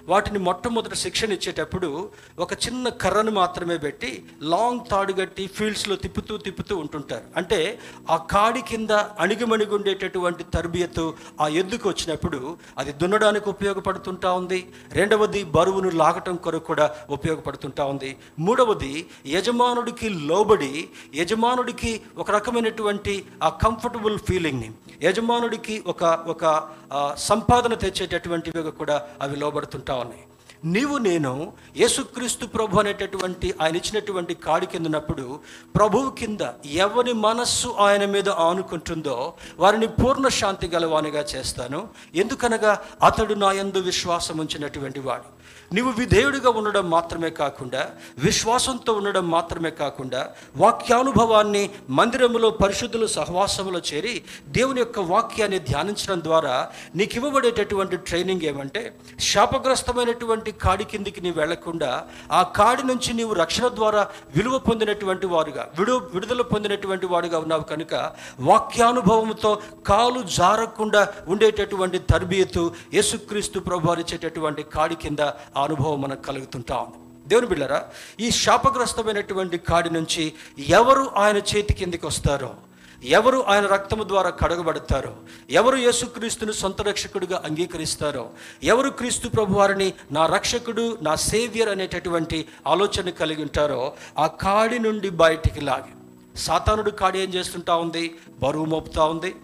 వాటిని మొట్టమొదటి శిక్షణ ఇచ్చేటప్పుడు ఒక చిన్న కర్రను మాత్రమే పెట్టి లాంగ్ తాడు కట్టి ఫీల్డ్స్లో తిప్పుతూ తిప్పుతూ ఉంటుంటారు. అంటే ఆ కాడి కింద అణిగిమణిగి ఉండేటటువంటి తరబియతు ఆ ఎద్దుకు వచ్చినప్పుడు అది దున్నడానికి ఉపయోగపడుతుంటా ఉంది. రెండవది బరువును లాగటం కొరకు కూడా ఉపయోగపడుతుంటా ఉంది. మూడవది యజమానుడికి లోబడి యజమానుడికి ఒక రకమైనటువంటి ఆ కంఫర్టబుల్ ఫీలింగ్ని యజమానుడికి ఒక ఒక సంపాదన తెచ్చేటటువంటివి కూడా అవి లోబడుతుంటా ఉన్నాయి నీవు నేను యేసుక్రీస్తు ప్రభు అనేటటువంటి ఆయన ఇచ్చినటువంటి కాడి కింద ఉన్నప్పుడు ప్రభువు కింద ఎవరి మనస్సు ఆయన మీద ఆనుకుంటుందో వారిని పూర్ణ శాంతి గలవానిగా చేస్తాను. ఎందుకనగా అతడు నా యందు విశ్వాసం ఉంచినటువంటి వాడు. నీవు విధేయుడిగా ఉండడం మాత్రమే కాకుండా విశ్వాసంతో ఉండడం మాత్రమే కాకుండా వాక్యానుభవాన్ని మందిరములో పరిశుద్ధులు సహవాసములో చేరి దేవుని యొక్క వాక్యాన్ని ధ్యానించడం ద్వారా నీకు ఇవ్వబడేటటువంటి ట్రైనింగ్ ఏమంటే శాపగ్రస్తమైనటువంటి కాడి కిందికి నీవు వెళ్ళకుండా ఆ కాడి నుంచి నీవు రక్షణ ద్వారా విలువ పొందినటువంటి వారుగా విడు విడుదల పొందినటువంటి వాడుగా ఉన్నావు కనుక వాక్యానుభవంతో కాలు జారకుండా ఉండేటటువంటి తర్బీయతు యేసుక్రీస్తు ప్రభు ఇచ్చేటటువంటి కాడి కింద ఆ అనుభవం మనకు కలుగుతుంటా ఉంది. దేవుని బిళ్ళరా ఈ శాపగ్రస్తమైనటువంటి కాడి నుంచి ఎవరు ఆయన చేతి కిందికి వస్తారో ఎవరు ఆయన రక్తము ద్వారా కడగబడతారో ఎవరు యేసుక్రీస్తును సొంత రక్షకుడిగా అంగీకరిస్తారో ఎవరు క్రీస్తు ప్రభువారిని నా రక్షకుడు నా సేవియర్ అనేటటువంటి ఆలోచన కలిగి ఉంటారో ఆ కాడి నుండి బయటికి లాగి. సాతానుడు కాడి ఏం చేస్తుంటా ఉంది? బరువు మోపుతా ఉంది.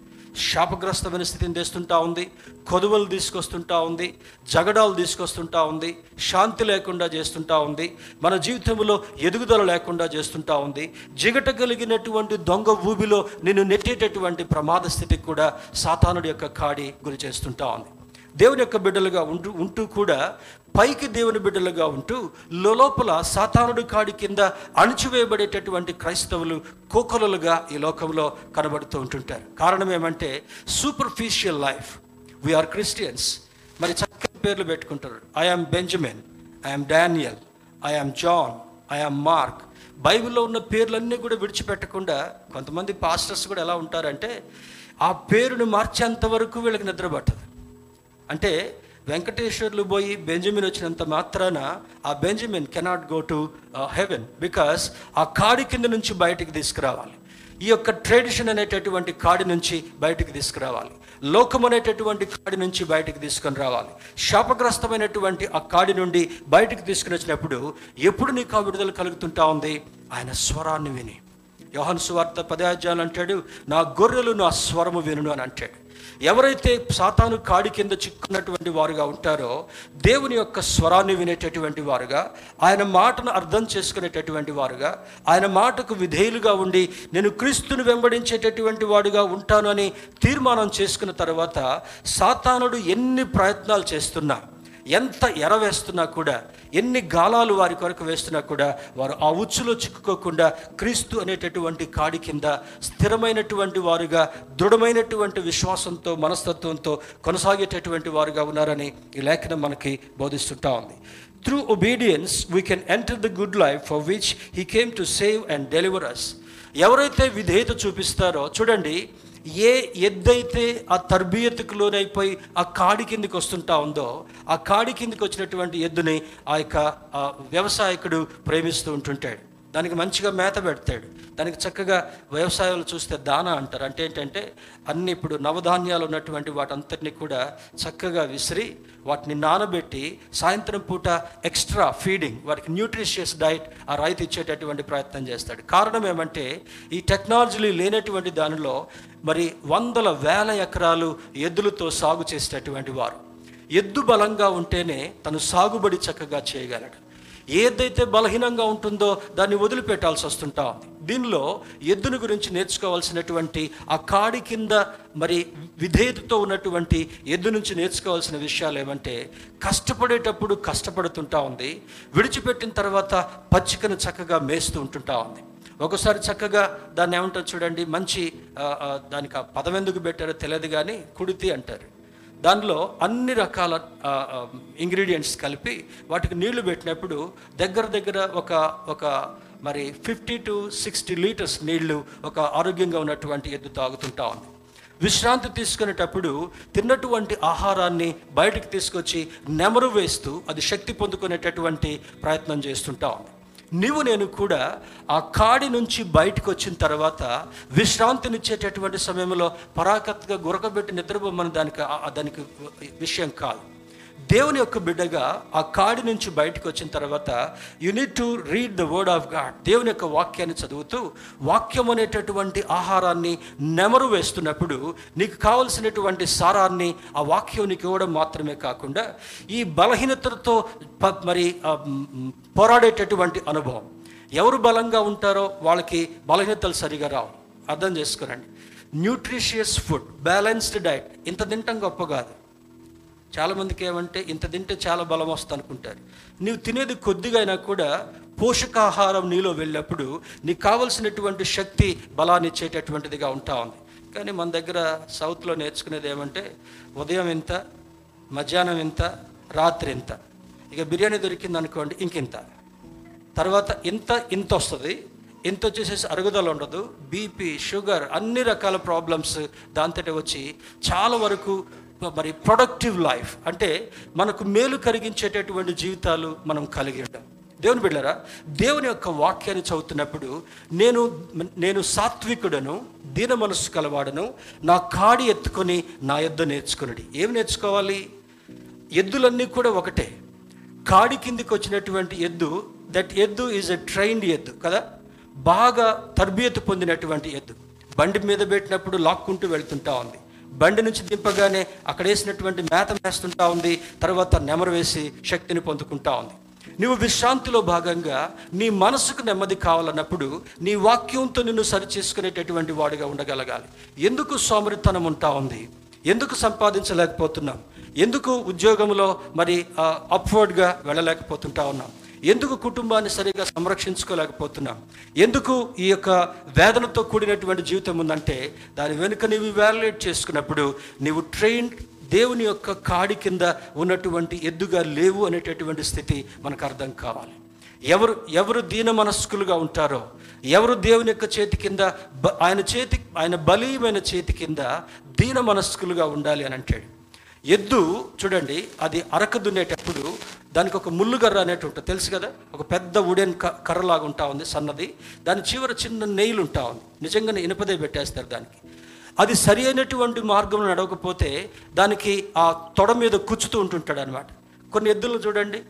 శాపగ్రస్తమైన స్థితిని తెస్తుంటా ఉంది. కొదువలు తీసుకొస్తుంటా ఉంది జగడాలు తీసుకొస్తుంటా ఉంది శాంతి లేకుండా చేస్తుంటా ఉంది మన జీవితంలో ఎదుగుదల లేకుండా చేస్తుంటా ఉంది. జిగట కలిగినటువంటి దొంగ ఊబిలో నిన్ను నెట్టేటటువంటి ప్రమాద స్థితికి కూడా సాతానుడి యొక్క కాడి గురి చేస్తుంటా ఉంది. దేవుని యొక్క బిడ్డలుగా ఉంటూ ఉంటూ కూడా పైకి దేవుని బిడ్డలుగా ఉంటూ లోపల సాతానుడు కాడి కింద అణిచివేయబడేటటువంటి క్రైస్తవులు కోకొలలుగా ఈ లోకంలో కనబడుతూ ఉంటుంటారు. కారణం ఏమంటే సూపర్ఫిషియల్ లైఫ్ వీఆర్ క్రిస్టియన్స్ మరి చక్కని పేర్లు పెట్టుకుంటారు. I am Benjamin I'm Daniel I am John I am Mark బైబిల్లో ఉన్న పేర్లన్నీ కూడా విడిచిపెట్టకుండా కొంతమంది పాస్టర్స్ కూడా ఎలా ఉంటారంటే ఆ పేరును మార్చేంత వరకు వీళ్ళకి నిద్ర పట్టదు. అంటే వెంకటేశ్వర్లు పోయి బెంజమిన్ వచ్చినంత మాత్రాన ఆ Benjamin cannot go to heaven because ఆ కాడి కింద నుంచి బయటికి తీసుకురావాలి. ఈ యొక్క ట్రెడిషన్ అనేటటువంటి కాడి నుంచి బయటికి తీసుకురావాలి. లోకం అనేటటువంటి కాడి నుంచి బయటికి తీసుకొని రావాలి. శాపగ్రస్తమైనటువంటి ఆ కాడి నుండి బయటికి తీసుకుని వచ్చినప్పుడు ఎప్పుడు నీకు ఆ విడుదల కలుగుతుంటా ఉంది? ఆయన స్వరాన్ని విని. యోహన్ సువార్త పదాధ్యాయులు అంటాడు నా గొర్రెలు నా స్వరము వినును అని అంటాడు. ఎవరైతే సాతాను కాడి కింద చిక్కున్నటువంటి వారుగా ఉంటారో దేవుని యొక్క స్వరాన్ని వినేటటువంటి వారుగా ఆయన మాటను అర్థం చేసుకునేటటువంటి వారుగా ఆయన మాటకు విధేయులుగా ఉండి నేను క్రీస్తును వెంబడించేటటువంటి వాడుగా ఉంటాను అని తీర్మానం చేసుకున్న తర్వాత సాతానుడు ఎన్ని ప్రయత్నాలు చేస్తున్నా ఎంత ఎర వేస్తున్నా కూడా ఎన్ని గాలాలు వారి కొరకు వేస్తున్నా కూడా వారు ఆ ఉచ్చులో చిక్కుకోకుండా క్రీస్తు అనేటటువంటి కాడి కింద స్థిరమైనటువంటి వారుగా దృఢమైనటువంటి విశ్వాసంతో మనస్తత్వంతో కొనసాగేటటువంటి వారుగా ఉన్నారని ఈ లేఖనం మనకి బోధిస్తుంటా ఉంది. Through obedience we can enter the good life for which he came to save and deliver us ఎవరైతే విధేయత చూపిస్తారో చూడండి ఏ ఎద్దైతే ఆ తర్బీయతకు లోనైపోయి ఆ కాడి కిందకి వస్తుంటా ఉందో ఆ కాడి కిందకి వచ్చినటువంటి ఎద్దుని ఆ యొక్క ఆ వ్యవసాయకుడు ప్రేమిస్తూ ఉంటుంటాడు. దానికి మంచిగా మేత పెడతాడు. దానికి చక్కగా వ్యవసాయాలు చూస్తే దాన అంటారు. అంటే ఏంటంటే అన్ని ఇప్పుడు నవధాన్యాలు ఉన్నటువంటి వాటంతటిని కూడా చక్కగా విసిరి వాటిని నానబెట్టి సాయంత్రం పూట ఎక్స్ట్రా ఫీడింగ్ వాటికి న్యూట్రిషియస్ డైట్ ఆ రైతు ఇచ్చేటటువంటి ప్రయత్నం చేస్తాడు. కారణం ఏమంటే ఈ టెక్నాలజీ లేనటువంటి దానిలో మరి వందల వేల ఎకరాలు ఎద్దులతో సాగు చేసేటటువంటి వారు. ఎద్దు బలంగా ఉంటేనే తను సాగుబడి చక్కగా చేయగలడు. ఏదైతే బలహీనంగా ఉంటుందో దాన్ని వదిలిపెట్టాల్సి వస్తుంటా ఉంది. దీనిలో ఎద్దుని గురించి నేర్చుకోవాల్సినటువంటి ఆ కాడి కింద మరి విధేయతతో ఉన్నటువంటి ఎద్దు నుంచి నేర్చుకోవాల్సిన విషయాలు ఏమంటే కష్టపడేటప్పుడు కష్టపడుతుంటా ఉంది. విడిచిపెట్టిన తర్వాత పచ్చికను చక్కగా మేస్తూ ఉంటుంటా ఉంది. ఒకసారి చక్కగా దాన్ని ఏమంటారు చూడండి మంచి దానికి ఆ పదం ఎందుకు పెట్టారో తెలియదు కానీ కుడితి అంటారు. దానిలో అన్ని రకాల ఇంగ్రీడియంట్స్ కలిపి వాటికి నీళ్ళు పెట్టినప్పుడు దగ్గర దగ్గర ఒక ఒక మరి ఫిఫ్టీ టు సిక్స్టీ లీటర్స్ నీళ్ళు ఒక ఆరోగ్యంగా ఉన్నటువంటి ఎద్దు తాగుతుంటా ఉంది. విశ్రాంతి తీసుకునేటప్పుడు తిన్నటువంటి ఆహారాన్ని బయటికి తీసుకొచ్చి నెమరు వేస్తూ అది శక్తి పొందుకునేటటువంటి ప్రయత్నం చేస్తుంటా ఉంది. నీవు నేను కూడా ఆ కాడి నుంచి బయటకు వచ్చిన తర్వాత విశ్రాంతినిచ్చేటటువంటి సమయంలో పరాకత్గా గురకబెట్టి నిద్రపోమని దానికి దానికి విషయం కాదు. దేవుని యొక్క బిడ్డగా ఆ కాడి నుంచి బయటకు వచ్చిన తర్వాత you need to read the word of God దేవుని యొక్క వాక్యాన్ని చదువుతూ వాక్యం అనేటటువంటి ఆహారాన్ని నెమరు వేస్తున్నప్పుడు నీకు కావలసినటువంటి సారాన్ని ఆ వాక్యం నీకు ఇవ్వడం మాత్రమే కాకుండా ఈ బలహీనతలతో మరి పోరాడేటటువంటి అనుభవం. ఎవరు బలంగా ఉంటారో వాళ్ళకి బలహీనతలు సరిగా రావు. అర్థం చేసుకురండి న్యూట్రిషియస్ ఫుడ్ బ్యాలెన్స్డ్ డైట్ ఇంత తింటాం గొప్ప కాదు. చాలామందికి ఏమంటే ఇంత తింటే చాలా బలం వస్తుంది అనుకుంటారు. నీవు తినేది కొద్దిగా అయినా కూడా పోషకాహారం నీలో వెళ్ళినప్పుడు నీకు కావలసినటువంటి శక్తి బలాన్ని ఇచ్చేటటువంటిదిగా ఉంటా ఉంది. కానీ మన దగ్గర సౌత్లో నేర్చుకునేది ఏమంటే ఉదయం ఇంత మధ్యాహ్నం ఇంత రాత్రి ఇంత. ఇక బిర్యానీ దొరికింది అనుకోండి ఇంకింత. తర్వాత ఇంత ఇంత వస్తుంది. ఇంత వచ్చేసేసి అరుగుదల ఉండదు. బీపీ షుగర్ అన్ని రకాల ప్రాబ్లమ్స్ దాంతోటి వచ్చి చాలా వరకు మరి ప్రొడక్టివ్ లైఫ్ అంటే మనకు మేలు కలిగించేటటువంటి జీవితాలు మనం కలిగి ఉంటాం దేవుని బిడ్డరా దేవుని యొక్క వాక్యాన్ని చదువుతున్నప్పుడు నేను నేను సాత్వికుడను దీన మనస్సు కలవాడను నా కాడి ఎత్తుకొని నా ఎద్దు నేర్చుకున్నది. ఏం నేర్చుకోవాలి? ఎద్దులన్నీ కూడా ఒకటే. కాడి కిందికి వచ్చినటువంటి ఎద్దు దట్ ఎద్దు ఈజ్ ఎ ట్రైన్డ్ ఎద్దు కదా? బాగా తర్బియతు పొందినటువంటి ఎద్దు. బండి మీద పెట్టినప్పుడు లాక్కుంటూ వెళ్తుంటా ఉంది. బండి నుంచి దింపగానే అక్కడ వేసినటువంటి మేత వేస్తుంటా ఉంది తర్వాత నెమరు వేసి శక్తిని పొందుకుంటా ఉంది. నువ్వు విశ్రాంతిలో భాగంగా నీ మనసుకు నెమ్మది కావాలన్నప్పుడు నీ వాక్యంతో నిన్ను సరిచేసుకునేటటువంటి వాడిగా ఉండగలగాలి. ఎందుకు సోమరితనం ఉంటా ఉంది? ఎందుకు సంపాదించలేకపోతున్నాం? ఎందుకు ఉద్యోగంలో మరి అప్వర్డ్గా వెళ్ళలేకపోతుంటా ఉన్నాం? ఎందుకు కుటుంబాన్ని సరిగా సంరక్షించుకోలేకపోతున్నాం? ఎందుకు ఈ యొక్క వేదనతో కూడినటువంటి జీవితం ఉందంటే దాని వెనుక నీవు ఇవాల్యుయేట్ చేసుకున్నప్పుడు నీవు ట్రైన్ దేవుని యొక్క కాడి కింద ఉన్నటువంటి ఎద్దుగా లేవు అనేటటువంటి స్థితి మనకు అర్థం కావాలి. ఎవరు ఎవరు దీన మనస్కులుగా ఉంటారో ఎవరు దేవుని యొక్క చేతి కింద ఆయన చేతి ఆయన బలీయమైన చేతి కింద దీన మనస్కులుగా ఉండాలి అని అంటాడు. ఎద్దు చూడండి అది అరక దున్నేటప్పుడు దానికి ఒక ముళ్ళుగర్ర అనేటి ఉంటుంది. తెలుసు కదా? ఒక పెద్ద ఉడెన్ క కర్రలాగా ఉంటా ఉంది సన్నది. దాని చివర చిన్న నెయిల్ ఉంటా ఉంది. నిజంగానే ఇనుపదే పెట్టేస్తారు దానికి. అది సరి అయినటువంటి మార్గంలో నడవకపోతే దానికి ఆ తొడ మీద కుచ్చుతూ ఉంటుంటాడు అనమాట కొన్ని ఎద్దులను చూడండి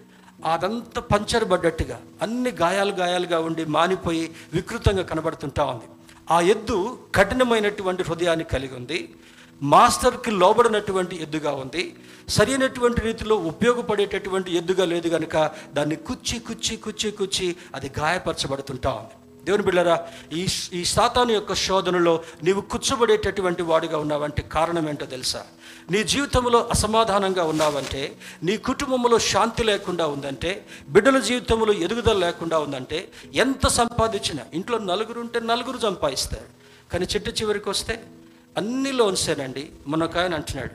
అదంతా పంచర్ పడ్డట్టుగా అన్ని గాయాలు గాయాలుగా ఉండి మానిపోయి వికృతంగా కనబడుతుంటా ఉంది. ఆ ఎద్దు కఠినమైనటువంటి హృదయాన్ని కలిగి ఉంది. మాస్టర్కి లోబడినటువంటి ఎద్దుగా ఉంది. సరైనటువంటి రీతిలో ఉపయోగపడేటటువంటి ఎద్దుగా లేదు కనుక దాన్ని కుచ్చి కుచ్చి కుచ్చి కుచ్చి అది గాయపరచబడుతుంటా ఉంది. దేవుని బిళ్ళరా ఈ ఈ సాతాను యొక్క శోధనలో నీవు కూర్చోబడేటటువంటి వాడిగా ఉన్నావంటే కారణం ఏంటో తెలుసా? నీ జీవితంలో అసమాధానంగా ఉన్నావంటే నీ కుటుంబంలో శాంతి లేకుండా ఉందంటే బిడ్డల జీవితంలో ఎదుగుదల లేకుండా ఉందంటే ఎంత సంపాదించినా ఇంట్లో నలుగురు ఉంటే నలుగురు సంపాదిస్తారు. కానీ చిట్ట చివరికి వస్తే అన్ని లోన్సేనండి మొన్న ఒక ఆయన అంటున్నాడు.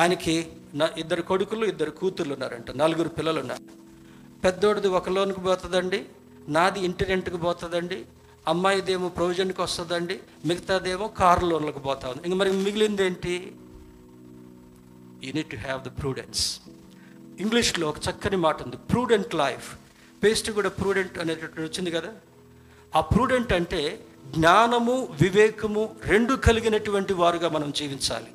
ఆయనకి నా ఇద్దరు కొడుకులు ఇద్దరు కూతుర్లు ఉన్నారంట. నలుగురు పిల్లలు ఉన్నారు. పెద్దోడిది ఒక లోన్కి పోతుందండి నాది ఇంటి రెంట్కి పోతుందండి అమ్మాయిదేమో ప్రొవిజన్కి వస్తుందండి మిగతాదేమో కారు లోన్లకు పోతా ఉంది. ఇంక మరి మిగిలింది ఏంటి you need to have the prudence ఇంగ్లీష్లో ఒక చక్కని మాట ఉంది ప్రూడెంట్ లైఫ్ పేస్ట్ కూడా ప్రూడెంట్ అనేటటువంటి వచ్చింది కదా? ఆ ప్రూడెంట్ అంటే జ్ఞానము వివేకము రెండు కలిగినటువంటి వారుగా మనం జీవించాలి.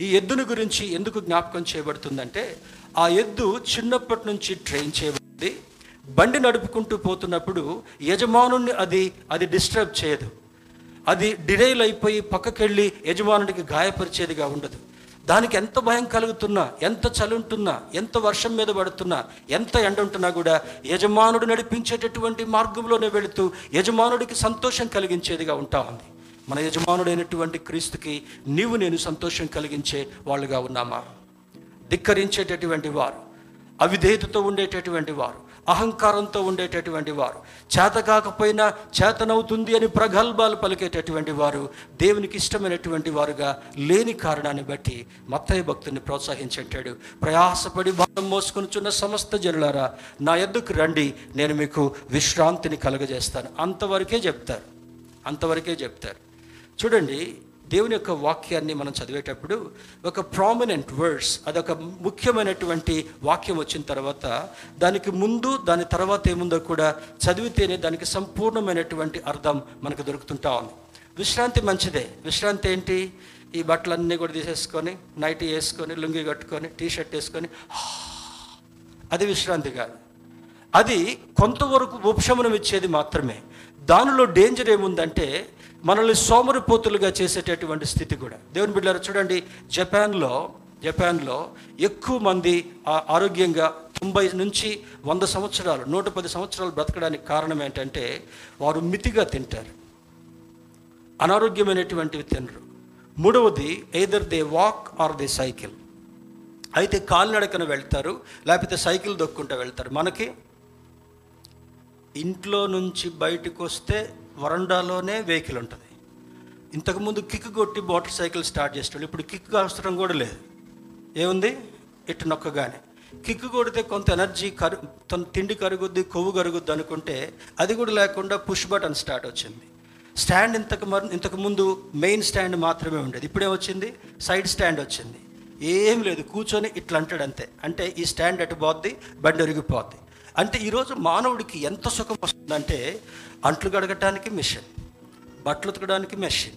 ఈ ఎద్దుని గురించి ఎందుకు జ్ఞాపకం చేయబడుతుందంటే ఆ ఎద్దు చిన్నప్పటి నుంచి ట్రైన్ చేయబడింది. బండి నడుపుకుంటూ పోతున్నప్పుడు యజమానుని అది అది డిస్టర్బ్ చేయదు. అది డిరైల్ అయిపోయి పక్కకెళ్ళి యజమానుడికి గాయపరిచేదిగా ఉండదు. దానికి ఎంత భయం కలుగుతున్నా ఎంత చలి ఉంటున్నా ఎంత వర్షం మీద పడుతున్నా ఎంత ఎండ ఉంటున్నా కూడా యజమానుడు నడిపించేటటువంటి మార్గంలోనే వెళుతూ యజమానుడికి సంతోషం కలిగించేదిగా ఉంటా ఉంది. మన యజమానుడైనటువంటి క్రీస్తుకి నీవు నేను సంతోషం కలిగించే వాళ్ళుగా ఉన్నామా? ధిక్కరించేటటువంటి వారు అవిధేయతతో ఉండేటటువంటి వారు అహంకారంతో ఉండేటటువంటి వారు. చేత కాకపోయినా చేతనవుతుంది అని ప్రగల్భాలు పలికేటటువంటి వారు దేవునికి ఇష్టమైనటువంటి వారుగా లేని కారణాన్ని బట్టి మత్తయ్య భక్తుని ప్రోత్సహించేటాడు. ప్రయాసపడి భారం మోసుకొనుచున్న సమస్త జనులారా నా ఎద్దుకు రండి నేను మీకు విశ్రాంతిని కలుగజేస్తాను. అంతవరకే చెప్తారు. అంతవరకే చెప్తారు. చూడండి దేవుని యొక్క వాక్యాన్ని మనం చదివేటప్పుడు ఒక ప్రామినెంట్ వర్డ్స్ అదొక ముఖ్యమైనటువంటి వాక్యం వచ్చిన తర్వాత దానికి ముందు దాని తర్వాత ఏముందో కూడా చదివితేనే దానికి సంపూర్ణమైనటువంటి అర్థం మనకు దొరుకుతుంటా ఉంది. విశ్రాంతి మంచిదే. విశ్రాంతి ఏంటి? ఈ బట్టలన్నీ కూడా తీసేసుకొని నైటీ వేసుకొని లుంగి కట్టుకొని టీ షర్ట్ వేసుకొని అది విశ్రాంతి కాదు. అది కొంతవరకు ఉపశమనం ఇచ్చేది మాత్రమే. దానిలో డేంజర్ ఏముందంటే మనల్ని సోమరిపోతులుగా చేసేటటువంటి స్థితి కూడా. దేవుని బిడ్డారు చూడండి జపాన్లో జపాన్లో ఎక్కువ మంది ఆ- ఆరోగ్యంగా తొంభై నుంచి వంద సంవత్సరాలు నూట పది సంవత్సరాలు బ్రతకడానికి కారణం ఏంటంటే వారు మితిగా తింటారు. అనారోగ్యమైనటువంటివి తినరు. మూడవది either they walk or they cycle అయితే కాలినడకన వెళ్తారు లేకపోతే సైకిల్ దొక్కుంటూ వెళ్తారు. మనకి ఇంట్లో నుంచి బయటకు వస్తే వరండాలోనే వెహికల్ ఉంటుంది. ఇంతకుముందు కిక్ కొట్టి మోటార్ సైకిల్ స్టార్ట్ చేసేవాళ్ళు ఇప్పుడు కిక్ అవసరం కూడా లేదు. ఏముంది? ఇటు నొక్కగానే. కిక్ కొడితే కొంత ఎనర్జీ కరు తన తిండి కరుగుద్ది కొవ్వు కరుగుద్ది అనుకుంటే అది కూడా లేకుండా పుష్ బటన్ స్టార్ట్ వచ్చింది. స్టాండ్ ఇంతకు మర్ ఇంతకు ముందు మెయిన్ స్టాండ్ మాత్రమే ఉండేది. ఇప్పుడే వచ్చింది? సైడ్ స్టాండ్ వచ్చింది. ఏం లేదు కూర్చొని ఇట్లా అంటాడు అంతే. అంటే ఈ స్టాండ్ అటు పోద్ది బండి ఒరిగిపోద్ది. అంటే ఈరోజు మానవుడికి ఎంత సుఖం వస్తుందంటే అంట్లు కడగటానికి మిషన్ బట్టలు ఉతకడానికి మెషిన్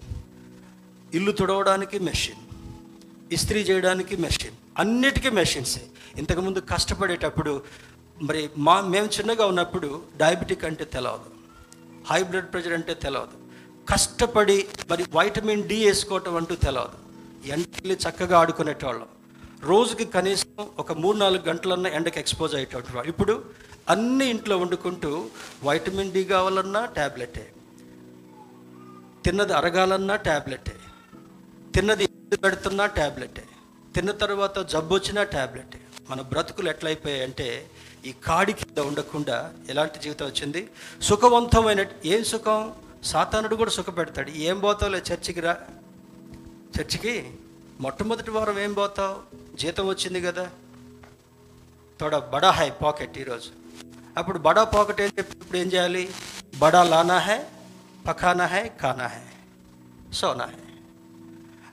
ఇల్లు తుడవడానికి మెషిన్ ఇస్త్రీ చేయడానికి మెషిన్ అన్నిటికీ మెషిన్సే ఇంతకుముందు కష్టపడేటప్పుడు మరి మా మేము చిన్నగా ఉన్నప్పుడు డయాబెటిక్ అంటే తెలవదు. హై బ్లడ్ ప్రెషర్ అంటే తెలవదు. కష్టపడి మరి వైటమిన్ డి వేసుకోవటం అంటూ తెలవదు. ఎండకి చక్కగా ఆడుకునేటోళ్ళం. రోజుకి కనీసం ఒక మూడు నాలుగు గంటలన్నా ఎండకి ఎక్స్పోజ్ అయ్యేటటువంటి వాళ్ళు ఇప్పుడు అన్ని ఇంట్లో వండుకుంటూ వైటమిన్ డి కావాలన్నా ట్యాబ్లెటే తిన్నది అరగాలన్నా ట్యాబ్లెటే తిన్నది పెడుతున్నా ట్యాబ్లెటే తిన్న తర్వాత జబ్బు వచ్చినా ట్యాబ్లెటే మన బ్రతుకులు ఎట్లయిపోయాయంటే ఈ కాడి కింద ఉండకుండా ఎలాంటి జీవితం వచ్చింది? సుఖవంతమైన ఏం సుఖం? సాతానుడు కూడా సుఖపెడతాడు. ఏం పోతావులే చర్చికి రా. చర్చికి మొట్టమొదటి వారం ఏం పోతావు? జీతం వచ్చింది కదా. తోడ బడా హై పాకెట్ ఈరోజు. అప్పుడు బడా పాకెట్ ఇప్పుడు ఏం చేయాలి? బడా లానా హై పఖానా హై కానా హై సోనా హై.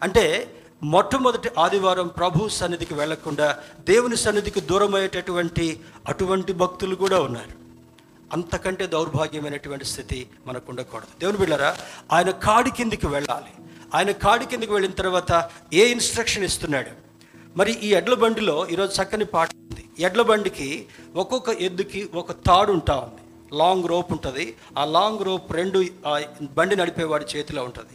అంటే మొట్టమొదటి ఆదివారం ప్రభు సన్నిధికి వెళ్ళకుండా దేవుని సన్నిధికి దూరమయ్యేటటువంటి అటువంటి భక్తులు కూడా ఉన్నారు. అంతకంటే దౌర్భాగ్యమైనటువంటి స్థితి మనకు ఉండకూడదు. దేవుని బిళ్ళరా ఆయన కాడి కిందికి వెళ్ళాలి. ఆయన కాడి కిందికి వెళ్ళిన తర్వాత ఏ ఇన్స్ట్రక్షన్ ఇస్తున్నాడు? మరి ఈ ఎడ్ల బండిలో ఈరోజు చక్కని పాట ఉంది. ఎడ్ల బండికి ఒక్కొక్క ఎద్దుకి ఒక తాడు ఉంటా ఉంది. లాంగ్ రోప్ ఉంటుంది. ఆ లాంగ్ రోప్ రెండు బండి నడిపేవాడి చేతిలో ఉంటుంది.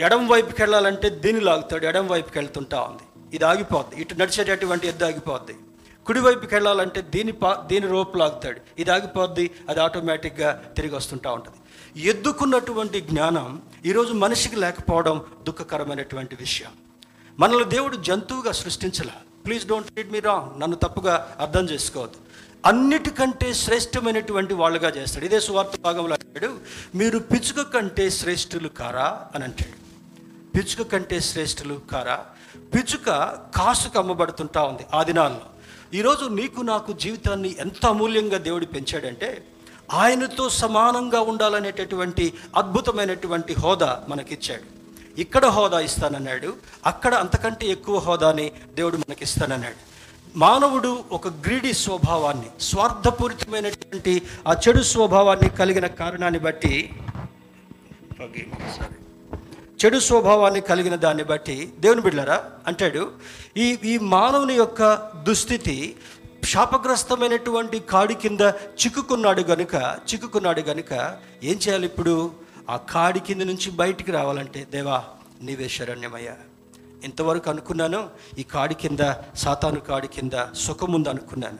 ఎడం వైపుకి వెళ్ళాలంటే దీన్ని లాగుతాడు ఎడం వైపుకి వెళ్తుంటా ఉంది. ఇది ఆగిపోద్ది. ఇటు నడిచేటటువంటి ఎద్దు ఆగిపోద్ది. కుడివైపుకి వెళ్ళాలంటే దీని పా దీని రోపు లాగుతాడు. ఇది ఆగిపోద్ది అది ఆటోమేటిక్గా తిరిగి వస్తుంటా ఉంటుంది. ఎద్దుకున్నటువంటి జ్ఞానం ఈరోజు మనిషికి లేకపోవడం దుఃఖకరమైనటువంటి విషయం. మనల్ని దేవుడు జంతువుగా సృష్టించల. Please don't read me wrong నన్ను తప్పుగా అర్థం చేసుకోవద్దు. అన్నిటికంటే శ్రేష్టమైనటువంటి వాళ్ళుగా చేస్తాడు. ఇదే సువార్త భాగంలో అంటాడు మీరు పిచ్చుక కంటే శ్రేష్ఠులు కారా? అని అంటాడు. పిచ్చుక కంటే శ్రేష్ఠులు కారా? పిచ్చుక కాసుకు అమ్మబడుతుంటా ఉంది ఆ దినాల్లో. ఈరోజు నీకు నాకు జీవితాన్ని ఎంత అమూల్యంగా దేవుడు పెంచాడంటే ఆయనతో సమానంగా ఉండాలనేటటువంటి అద్భుతమైనటువంటి హోదా మనకిచ్చాడు. ఇక్కడ హోదా ఇస్తానన్నాడు అక్కడ అంతకంటే ఎక్కువ హోదాని దేవుడు మనకిస్తానన్నాడు. మానవుడు ఒక గ్రీడీ స్వభావాన్ని స్వార్థపూరితమైనటువంటి ఆ చెడు స్వభావాన్ని కలిగిన కారణాన్ని బట్టి Forgive చెడు స్వభావాన్ని కలిగిన దాన్ని బట్టి దేవుని బిడ్డలారా అంటాడు ఈ ఈ మానవుని యొక్క దుస్థితి శాపగ్రస్తమైనటువంటి కాడి కింద చిక్కుకున్నాడు గనుక చిక్కుకున్నాడు గనుక ఏం చేయాలి ఇప్పుడు? ఆ కాడి కింద నుంచి బయటికి రావాలంటే దేవా నీవే శరణ్యమయ్యా. ఇంతవరకు అనుకున్నాను ఈ కాడి కింద సాతాను కాడి కింద సుఖం ఉందనుకున్నాను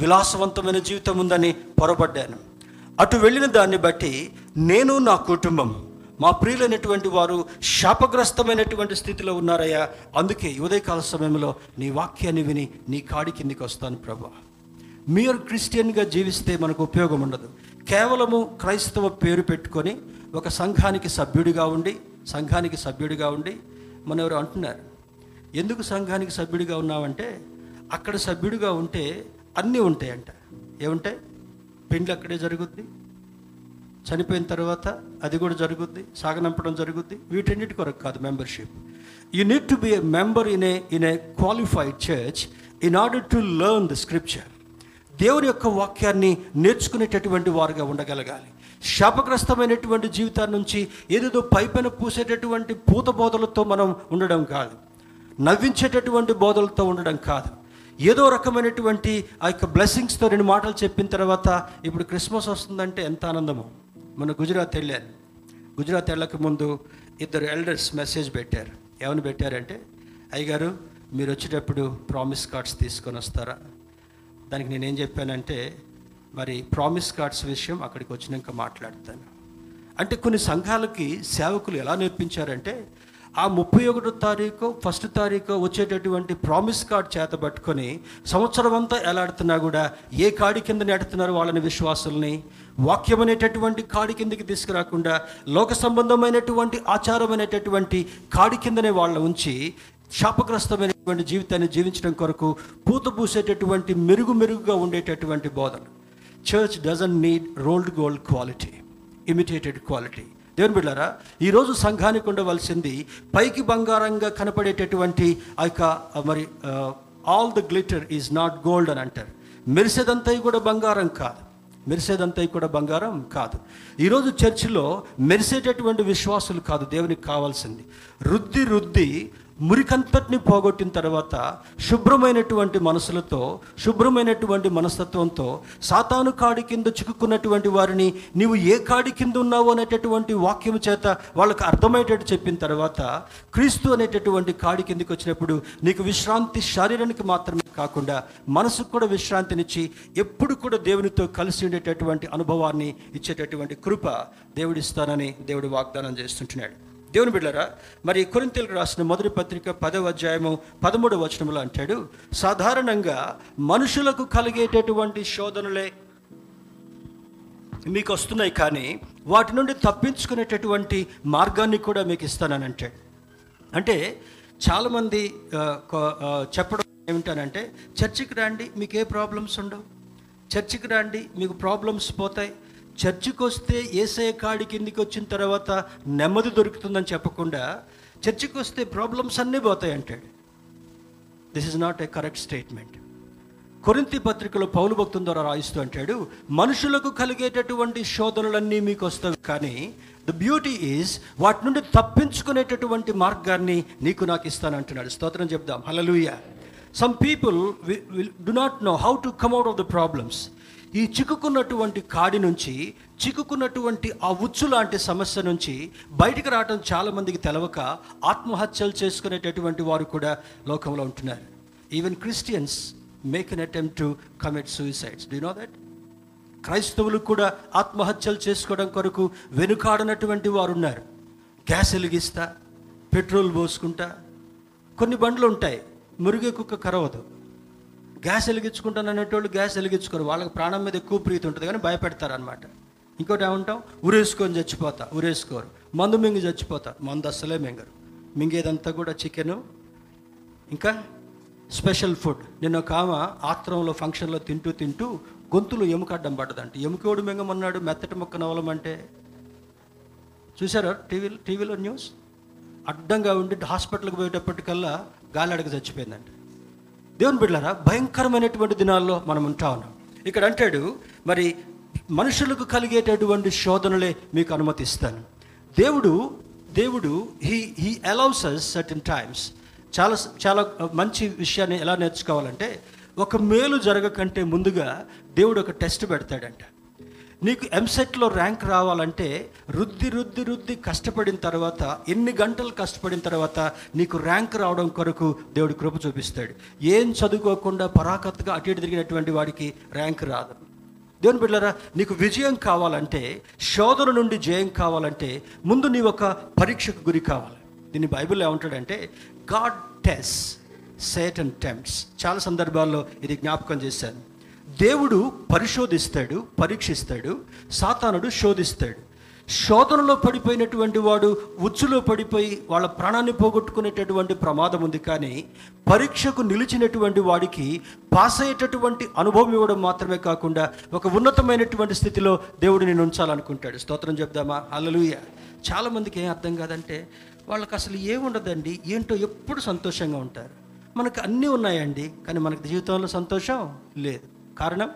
విలాసవంతమైన జీవితం ఉందని పొరపడ్డాను. అటు వెళ్ళిన దాన్ని బట్టి నేను నా కుటుంబం మా ప్రియులైనటువంటి వారు శాపగ్రస్తమైనటువంటి స్థితిలో ఉన్నారయ్యా. అందుకే ఉదయకాల సమయంలో నీ వాక్యాన్ని విని నీ కాడి కిందికి వస్తాను ప్రభా. మీరు క్రిస్టియన్గా జీవిస్తే మనకు ఉపయోగం ఉండదు కేవలము క్రైస్తవ పేరు పెట్టుకొని ఒక సంఘానికి సభ్యుడిగా ఉండి సంఘానికి సభ్యుడిగా ఉండి మన ఎవరు అంటున్నారు. ఎందుకు సంఘానికి సభ్యుడిగా ఉన్నావంటే అక్కడ సభ్యుడిగా ఉంటే అన్నీ ఉంటాయంట. ఏముంటాయి? పెండ్లు అక్కడే జరుగుద్ది. చనిపోయిన తర్వాత అది కూడా జరుగుద్ది. సాగనంపడం జరుగుద్ది. వీటన్నిటి కొరకు కాదు membership. You need to be a member in a in a qualified church in order to learn the scripture దేవుని యొక్క వాక్యాన్ని నేర్చుకునేటటువంటి వారుగా ఉండగలగాలి. శాపగ్రస్తమైనటువంటి జీవితాన్ని నుంచి ఏదేదో పైపైన పూసేటటువంటి పూత బోధలతో మనం ఉండడం కాదు. నవ్వించేటటువంటి బోధలతో ఉండడం కాదు. ఏదో రకమైనటువంటి ఆ యొక్క బ్లెస్సింగ్స్తో రెండు మాటలు చెప్పిన తర్వాత ఇప్పుడు క్రిస్మస్ వస్తుందంటే ఎంత ఆనందమో. మన గుజరాత్ వెళ్ళాను గుజరాత్ వెళ్ళక ముందు ఇద్దరు ఎల్డర్స్ మెసేజ్ పెట్టారు. ఏమని పెట్టారంటే అయ్యగారు మీరు వచ్చేటప్పుడు ప్రామిస్ కార్డ్స్ తీసుకొని వస్తారా? దానికి నేనేం చెప్పానంటే మరి ప్రామిస్ కార్డ్స్ విషయం అక్కడికి వచ్చినాక మాట్లాడతాను. అంటే కొన్ని సంఘాలకి సేవకులు ఎలా నేర్పించారంటే ఆ ముప్పై ఒకటో తారీఖు ఫస్ట్ తారీఖు వచ్చేటటువంటి ప్రామిస్ కార్డ్ చేత పట్టుకొని సంవత్సరం అంతా ఎలాడుతున్నా కూడా ఏ కాడి కింద నెడుతున్నారు వాళ్ళని విశ్వాసుల్ని? వాక్యం అనేటటువంటి కాడి కిందకి తీసుకురాకుండా లోక సంబంధమైనటువంటి ఆచారమైనటువంటి కాడి కిందనే వాళ్ళ ఉంచి శాపగ్రస్తమైనటువంటి జీవితాన్ని జీవించడం కొరకు పూత పూసేటటువంటి మెరుగు మెరుగుగా ఉండేటటువంటి బోధన church doesn't need rolled gold quality imitated quality దేవుని బిడ్డారా ఈరోజు సంఘానికి ఉండవలసింది పైకి బంగారంగా కనపడేటటువంటి ఆ యొక్క మరి all the glitter is not gold అని అంటారు. మెరిసేదంతా కూడా బంగారం కాదు. మెరిసేదంతా కూడా బంగారం కాదు. ఈరోజు చర్చిలో మెరిసేటటువంటి విశ్వాసులు కాదు దేవునికి కావాల్సింది. రుద్ది రుద్ది మురికంతటిని పోగొట్టిన తర్వాత శుభ్రమైనటువంటి మనసులతో శుభ్రమైనటువంటి మనస్తత్వంతో సాతాను కాడి కింద చిక్కుకున్నటువంటి వారిని నీవు ఏ కాడి కింద ఉన్నావు అనేటటువంటి వాక్యం చేత వాళ్ళకు అర్థమయ్యేటట్టు చెప్పిన తర్వాత క్రీస్తు అనేటటువంటి కాడి కిందకి వచ్చినప్పుడు నీకు విశ్రాంతి శరీరానికి మాత్రమే కాకుండా మనసుకు కూడా విశ్రాంతినిచ్చి ఎప్పుడు కూడా దేవునితో కలిసి ఉండేటటువంటి అనుభవాన్ని ఇచ్చేటటువంటి కృప దేవుడిస్తానని దేవుడు వాగ్దానం చేస్తుంటున్నాడు. దేవుని బిడ్డరా మరి కొరింతలకు రాసిన మొదటి పత్రిక పదవ అధ్యాయము పదమూడవ వచనంలో అంటాడు సాధారణంగా మనుషులకు కలిగేటటువంటి శోధనలే మీకు వస్తున్నాయి కానీ వాటి నుండి తప్పించుకునేటటువంటి మార్గాన్ని కూడా మీకు ఇస్తానని అంటాడు. అంటే చాలామంది చెప్పడం ఏమిటనంటే చర్చికి రండి మీకు ఏ ప్రాబ్లమ్స్ ఉండవు. చర్చికి రండి మీకు ప్రాబ్లమ్స్ పోతాయి. చర్చికి వస్తే ఏసఐ కాడి కిందికి వచ్చిన తర్వాత నెమ్మది దొరుకుతుందని చెప్పకుండా చర్చికి వస్తే ప్రాబ్లమ్స్ అన్నీ పోతాయి అంటాడు. This is not a correct statement కొరింతి పత్రికలో పౌలు భక్తుల ద్వారా రాయిస్తూ అంటాడు మనుషులకు కలిగేటటువంటి శోధనలన్నీ మీకు వస్తాయి కానీ ద బ్యూటీ ఈజ్ వాటి నుండి తప్పించుకునేటటువంటి మార్గాన్ని నీకు నాకు ఇస్తాను అంటున్నాడు స్తోత్రం చెప్దాం. Hallelujah some people do not know how to come out of the problems ఈ చిక్కుకున్నటువంటి కాడి నుంచి చిక్కుకున్నటువంటి ఆ ఉచ్చు లాంటి సమస్య నుంచి బయటికి రావడం చాలామందికి తెలవక ఆత్మహత్యలు చేసుకునేటటువంటి వారు కూడా లోకంలో ఉంటున్నారు. Even Christians make an attempt to commit suicides do know that క్రైస్తవులు కూడా ఆత్మహత్యలు చేసుకోవడం కొరకు వెనుకాడనటువంటి వారు ఉన్నారు. గ్యాస్ వెలిగిస్తా పెట్రోల్ పోసుకుంటా కొన్ని బండ్లు ఉంటాయి. మురిగే కుక్క కరవదు. గ్యాస్ వెలిగించుకుంటాను అనేటోళ్ళు గ్యాస్ వెలిగించుకోరు. వాళ్ళకి ప్రాణం మీద ఎక్కువ ప్రీతి ఉంటుంది కానీ భయపెడతారు అనమాట ఇంకోటి ఏమంటాం ఉరేసుకొని చచ్చిపోతా. ఉరేసుకోరు. మందు మింగి చచ్చిపోతా. మందు అస్సలే మింగరు. మింగేదంతా కూడా చికెను. ఇంకా స్పెషల్ ఫుడ్. నిన్న ఒక ఆమె ఆత్రంలో ఫంక్షన్లో తింటూ తింటూ గొంతులు ఎముకడ్డం పడ్డదంట. ఎముకోడు మింగమన్నాడు మెత్తటి మొక్క నవలమంటే. చూసారా టీవీలో టీవీలో న్యూస్? అడ్డంగా ఉండి హాస్పిటల్కి పోయేటప్పటికల్లా గాలి అడగ చచ్చిపోయిందంట. దేవుని బిడ్డారా భయంకరమైనటువంటి దినాల్లో మనం ఉంటా ఉన్నాం. ఇక్కడ అంటాడు మరి మనుషులకు కలిగేటటువంటి శోధనలే మీకు అనుమతిస్తాను. దేవుడు దేవుడు he he allows us certain times చాలా చాలా మంచి విషయాన్ని ఎలా నేర్చుకోవాలంటే ఒక మేలు జరగకంటే ముందుగా దేవుడు ఒక టెస్ట్ పెడతాడంట. నీకు ఎంసెట్లో ర్యాంక్ రావాలంటే రుద్ది రుద్ది రుద్ది కష్టపడిన తర్వాత ఎన్ని గంటలు కష్టపడిన తర్వాత నీకు ర్యాంక్ రావడం కొరకు దేవుడు కృప చూపిస్తాడు. ఏం చదువుకోకుండా పరాకత్తుగా అటు ఇటు తిరిగినటువంటి వాడికి ర్యాంక్ రాదు. దేవుని బిడ్డరా నీకు విజయం కావాలంటే శోధన నుండి జయం కావాలంటే ముందు నీ ఒక పరీక్షకు గురి కావాలి. దీన్ని బైబిల్ ఏమంటాడంటే God tests Satan and tempts చాలా సందర్భాల్లో ఇది జ్ఞాపకం చేశాను. దేవుడు పరిశోధిస్తాడు పరీక్షిస్తాడు సాతానుడు శోధిస్తాడు. శోధనలో పడిపోయినటువంటి వాడు ఉచ్చులో పడిపోయి వాళ్ళ ప్రాణాన్ని పోగొట్టుకునేటటువంటి ప్రమాదం ఉంది కానీ పరీక్షకు నిలిచినటువంటి వాడికి పాస్ అయ్యేటటువంటి అనుభవం ఇవ్వడం మాత్రమే కాకుండా ఒక ఉన్నతమైనటువంటి స్థితిలో దేవుడు నేను ఉంచాలనుకుంటాడు. స్తోత్రం చెప్దామా? అల్లలుయ చాలామందికి ఏం అర్థం కాదంటే వాళ్ళకి అసలు ఏముండదండి ఏంటో ఎప్పుడు సంతోషంగా ఉంటారు. మనకు అన్నీ ఉన్నాయండి కానీ మనకు జీవితంలో సంతోషం లేదు. కారణం?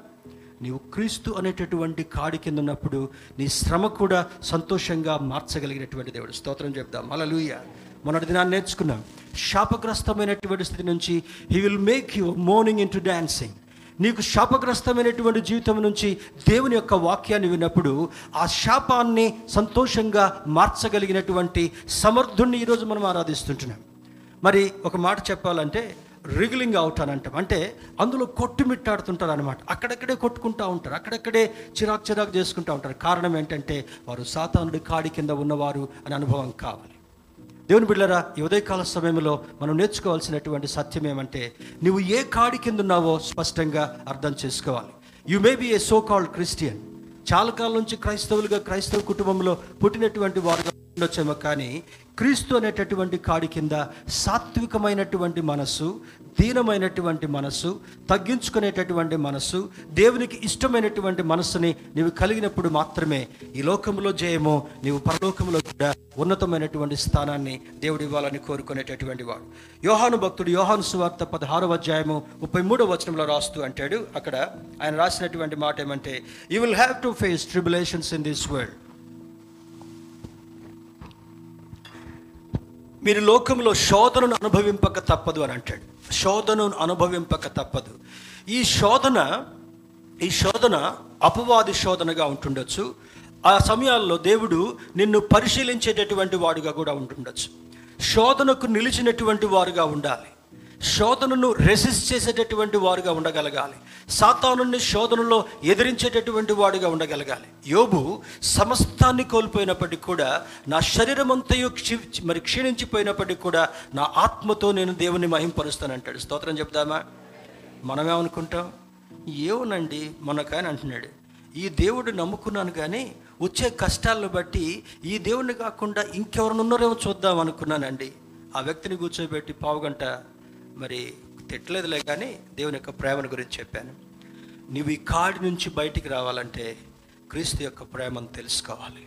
నీవు క్రీస్తు అనేటటువంటి కాడి కింద ఉన్నప్పుడు నీ శ్రమ కూడా సంతోషంగా మార్చగలిగినటువంటి దేవుడు. స్తోత్రం చెప్దాం. అలలుయ మొన్నటి దినాన్ని నేర్చుకున్నాం. శాపగ్రస్తమైనటువంటి స్థితి నుంచి he will make you mourning into dancing నీకు శాపగ్రస్తమైనటువంటి జీవితం నుంచి దేవుని యొక్క వాక్యాన్ని విన్నప్పుడు ఆ శాపాన్ని సంతోషంగా మార్చగలిగినటువంటి సమర్థుణ్ణి ఈరోజు మనం ఆరాధిస్తుంటున్నాం. మరి ఒక మాట చెప్పాలంటే రిగిలింగ్ అవుట్ అని అంటాం. అంటే అందులో కొట్టుమిట్టాడుతుంటారు అనమాట అక్కడక్కడే కొట్టుకుంటూ ఉంటారు. అక్కడక్కడే చిరాకు చిరాకు చేసుకుంటూ ఉంటారు. కారణం ఏంటంటే వారు సాతానుడి కాడి కింద ఉన్నవారు అని అనుభవం కావాలి. దేవుని బిడ్డరా ఈ ఉదయకాల సమయంలో మనం నేర్చుకోవాల్సినటువంటి సత్యం ఏమంటే నువ్వు ఏ కాడి కింద ఉన్నావో స్పష్టంగా అర్థం చేసుకోవాలి. You may be a so called Christian చాలా కాలం నుంచి క్రైస్తవులుగా క్రైస్తవ కుటుంబంలో పుట్టినటువంటి వారుగా ఉండొచ్చేమో కానీ క్రీస్తు అనేటటువంటి కాడి కింద సాత్వికమైనటువంటి మనస్సు దీనమైనటువంటి మనస్సు తగ్గించుకునేటటువంటి మనస్సు దేవునికి ఇష్టమైనటువంటి మనస్సుని నీవు కలిగినప్పుడు మాత్రమే ఈ లోకంలో జయము నీవు పరలోకంలో కూడా ఉన్నతమైనటువంటి స్థానాన్ని దేవుడు ఇవ్వాలని కోరుకునేటటువంటి వాడు. యోహాను భక్తుడు యోహాను సువార్త పదహారవ అధ్యాయము ముప్పై మూడవ వచనంలో రాస్తూ అంటాడు అక్కడ ఆయన రాసినటువంటి మాట ఏమంటే you will have to face tribulations in this world మీరు లోకంలో శోధనను అనుభవింపక తప్పదు అని అంటాడు. శోధనను అనుభవింపక తప్పదు. ఈ శోధన ఈ శోధన అపవాది శోధనగా ఉంటుండొచ్చు. ఆ సమయాల్లో దేవుడు నిన్ను పరిశీలించేటటువంటి వాడుగా కూడా ఉంటుండొచ్చు. శోధనకు నిలిచినటువంటి వారుగా ఉండాలి. శోధనను రెసిస్ట్ చేసేటటువంటి వారుగా ఉండగలగాలి. సాతానుని శోధనలో ఎదిరించేటటువంటి వాడుగా ఉండగలగాలి. యోబు సమస్తాన్ని కోల్పోయినప్పటికీ కూడా నా శరీరం అంతయు మరి క్షీణించిపోయినప్పటికీ కూడా నా ఆత్మతో నేను దేవుని మహింపరుస్తానంటాడు. స్తోత్రం చెప్దామా? మనమేమనుకుంటాం? ఏమోనండి మనకాయన అంటున్నాడు. ఈ దేవుడు నమ్ముకున్నాను కానీ వచ్చే కష్టాలను బట్టి ఈ దేవుడిని కాకుండా ఇంకెవరిని ఉన్నారేమో చూద్దాం అనుకున్నానండి. ఆ వ్యక్తిని కూర్చోబెట్టి పావుగంట మరి తిట్టలేదులే కానీ దేవుని యొక్క ప్రేమను గురించి చెప్పాను. నువ్వు ఈ కాడి నుంచి బయటికి రావాలంటే క్రీస్తు యొక్క ప్రేమను తెలుసుకోవాలి.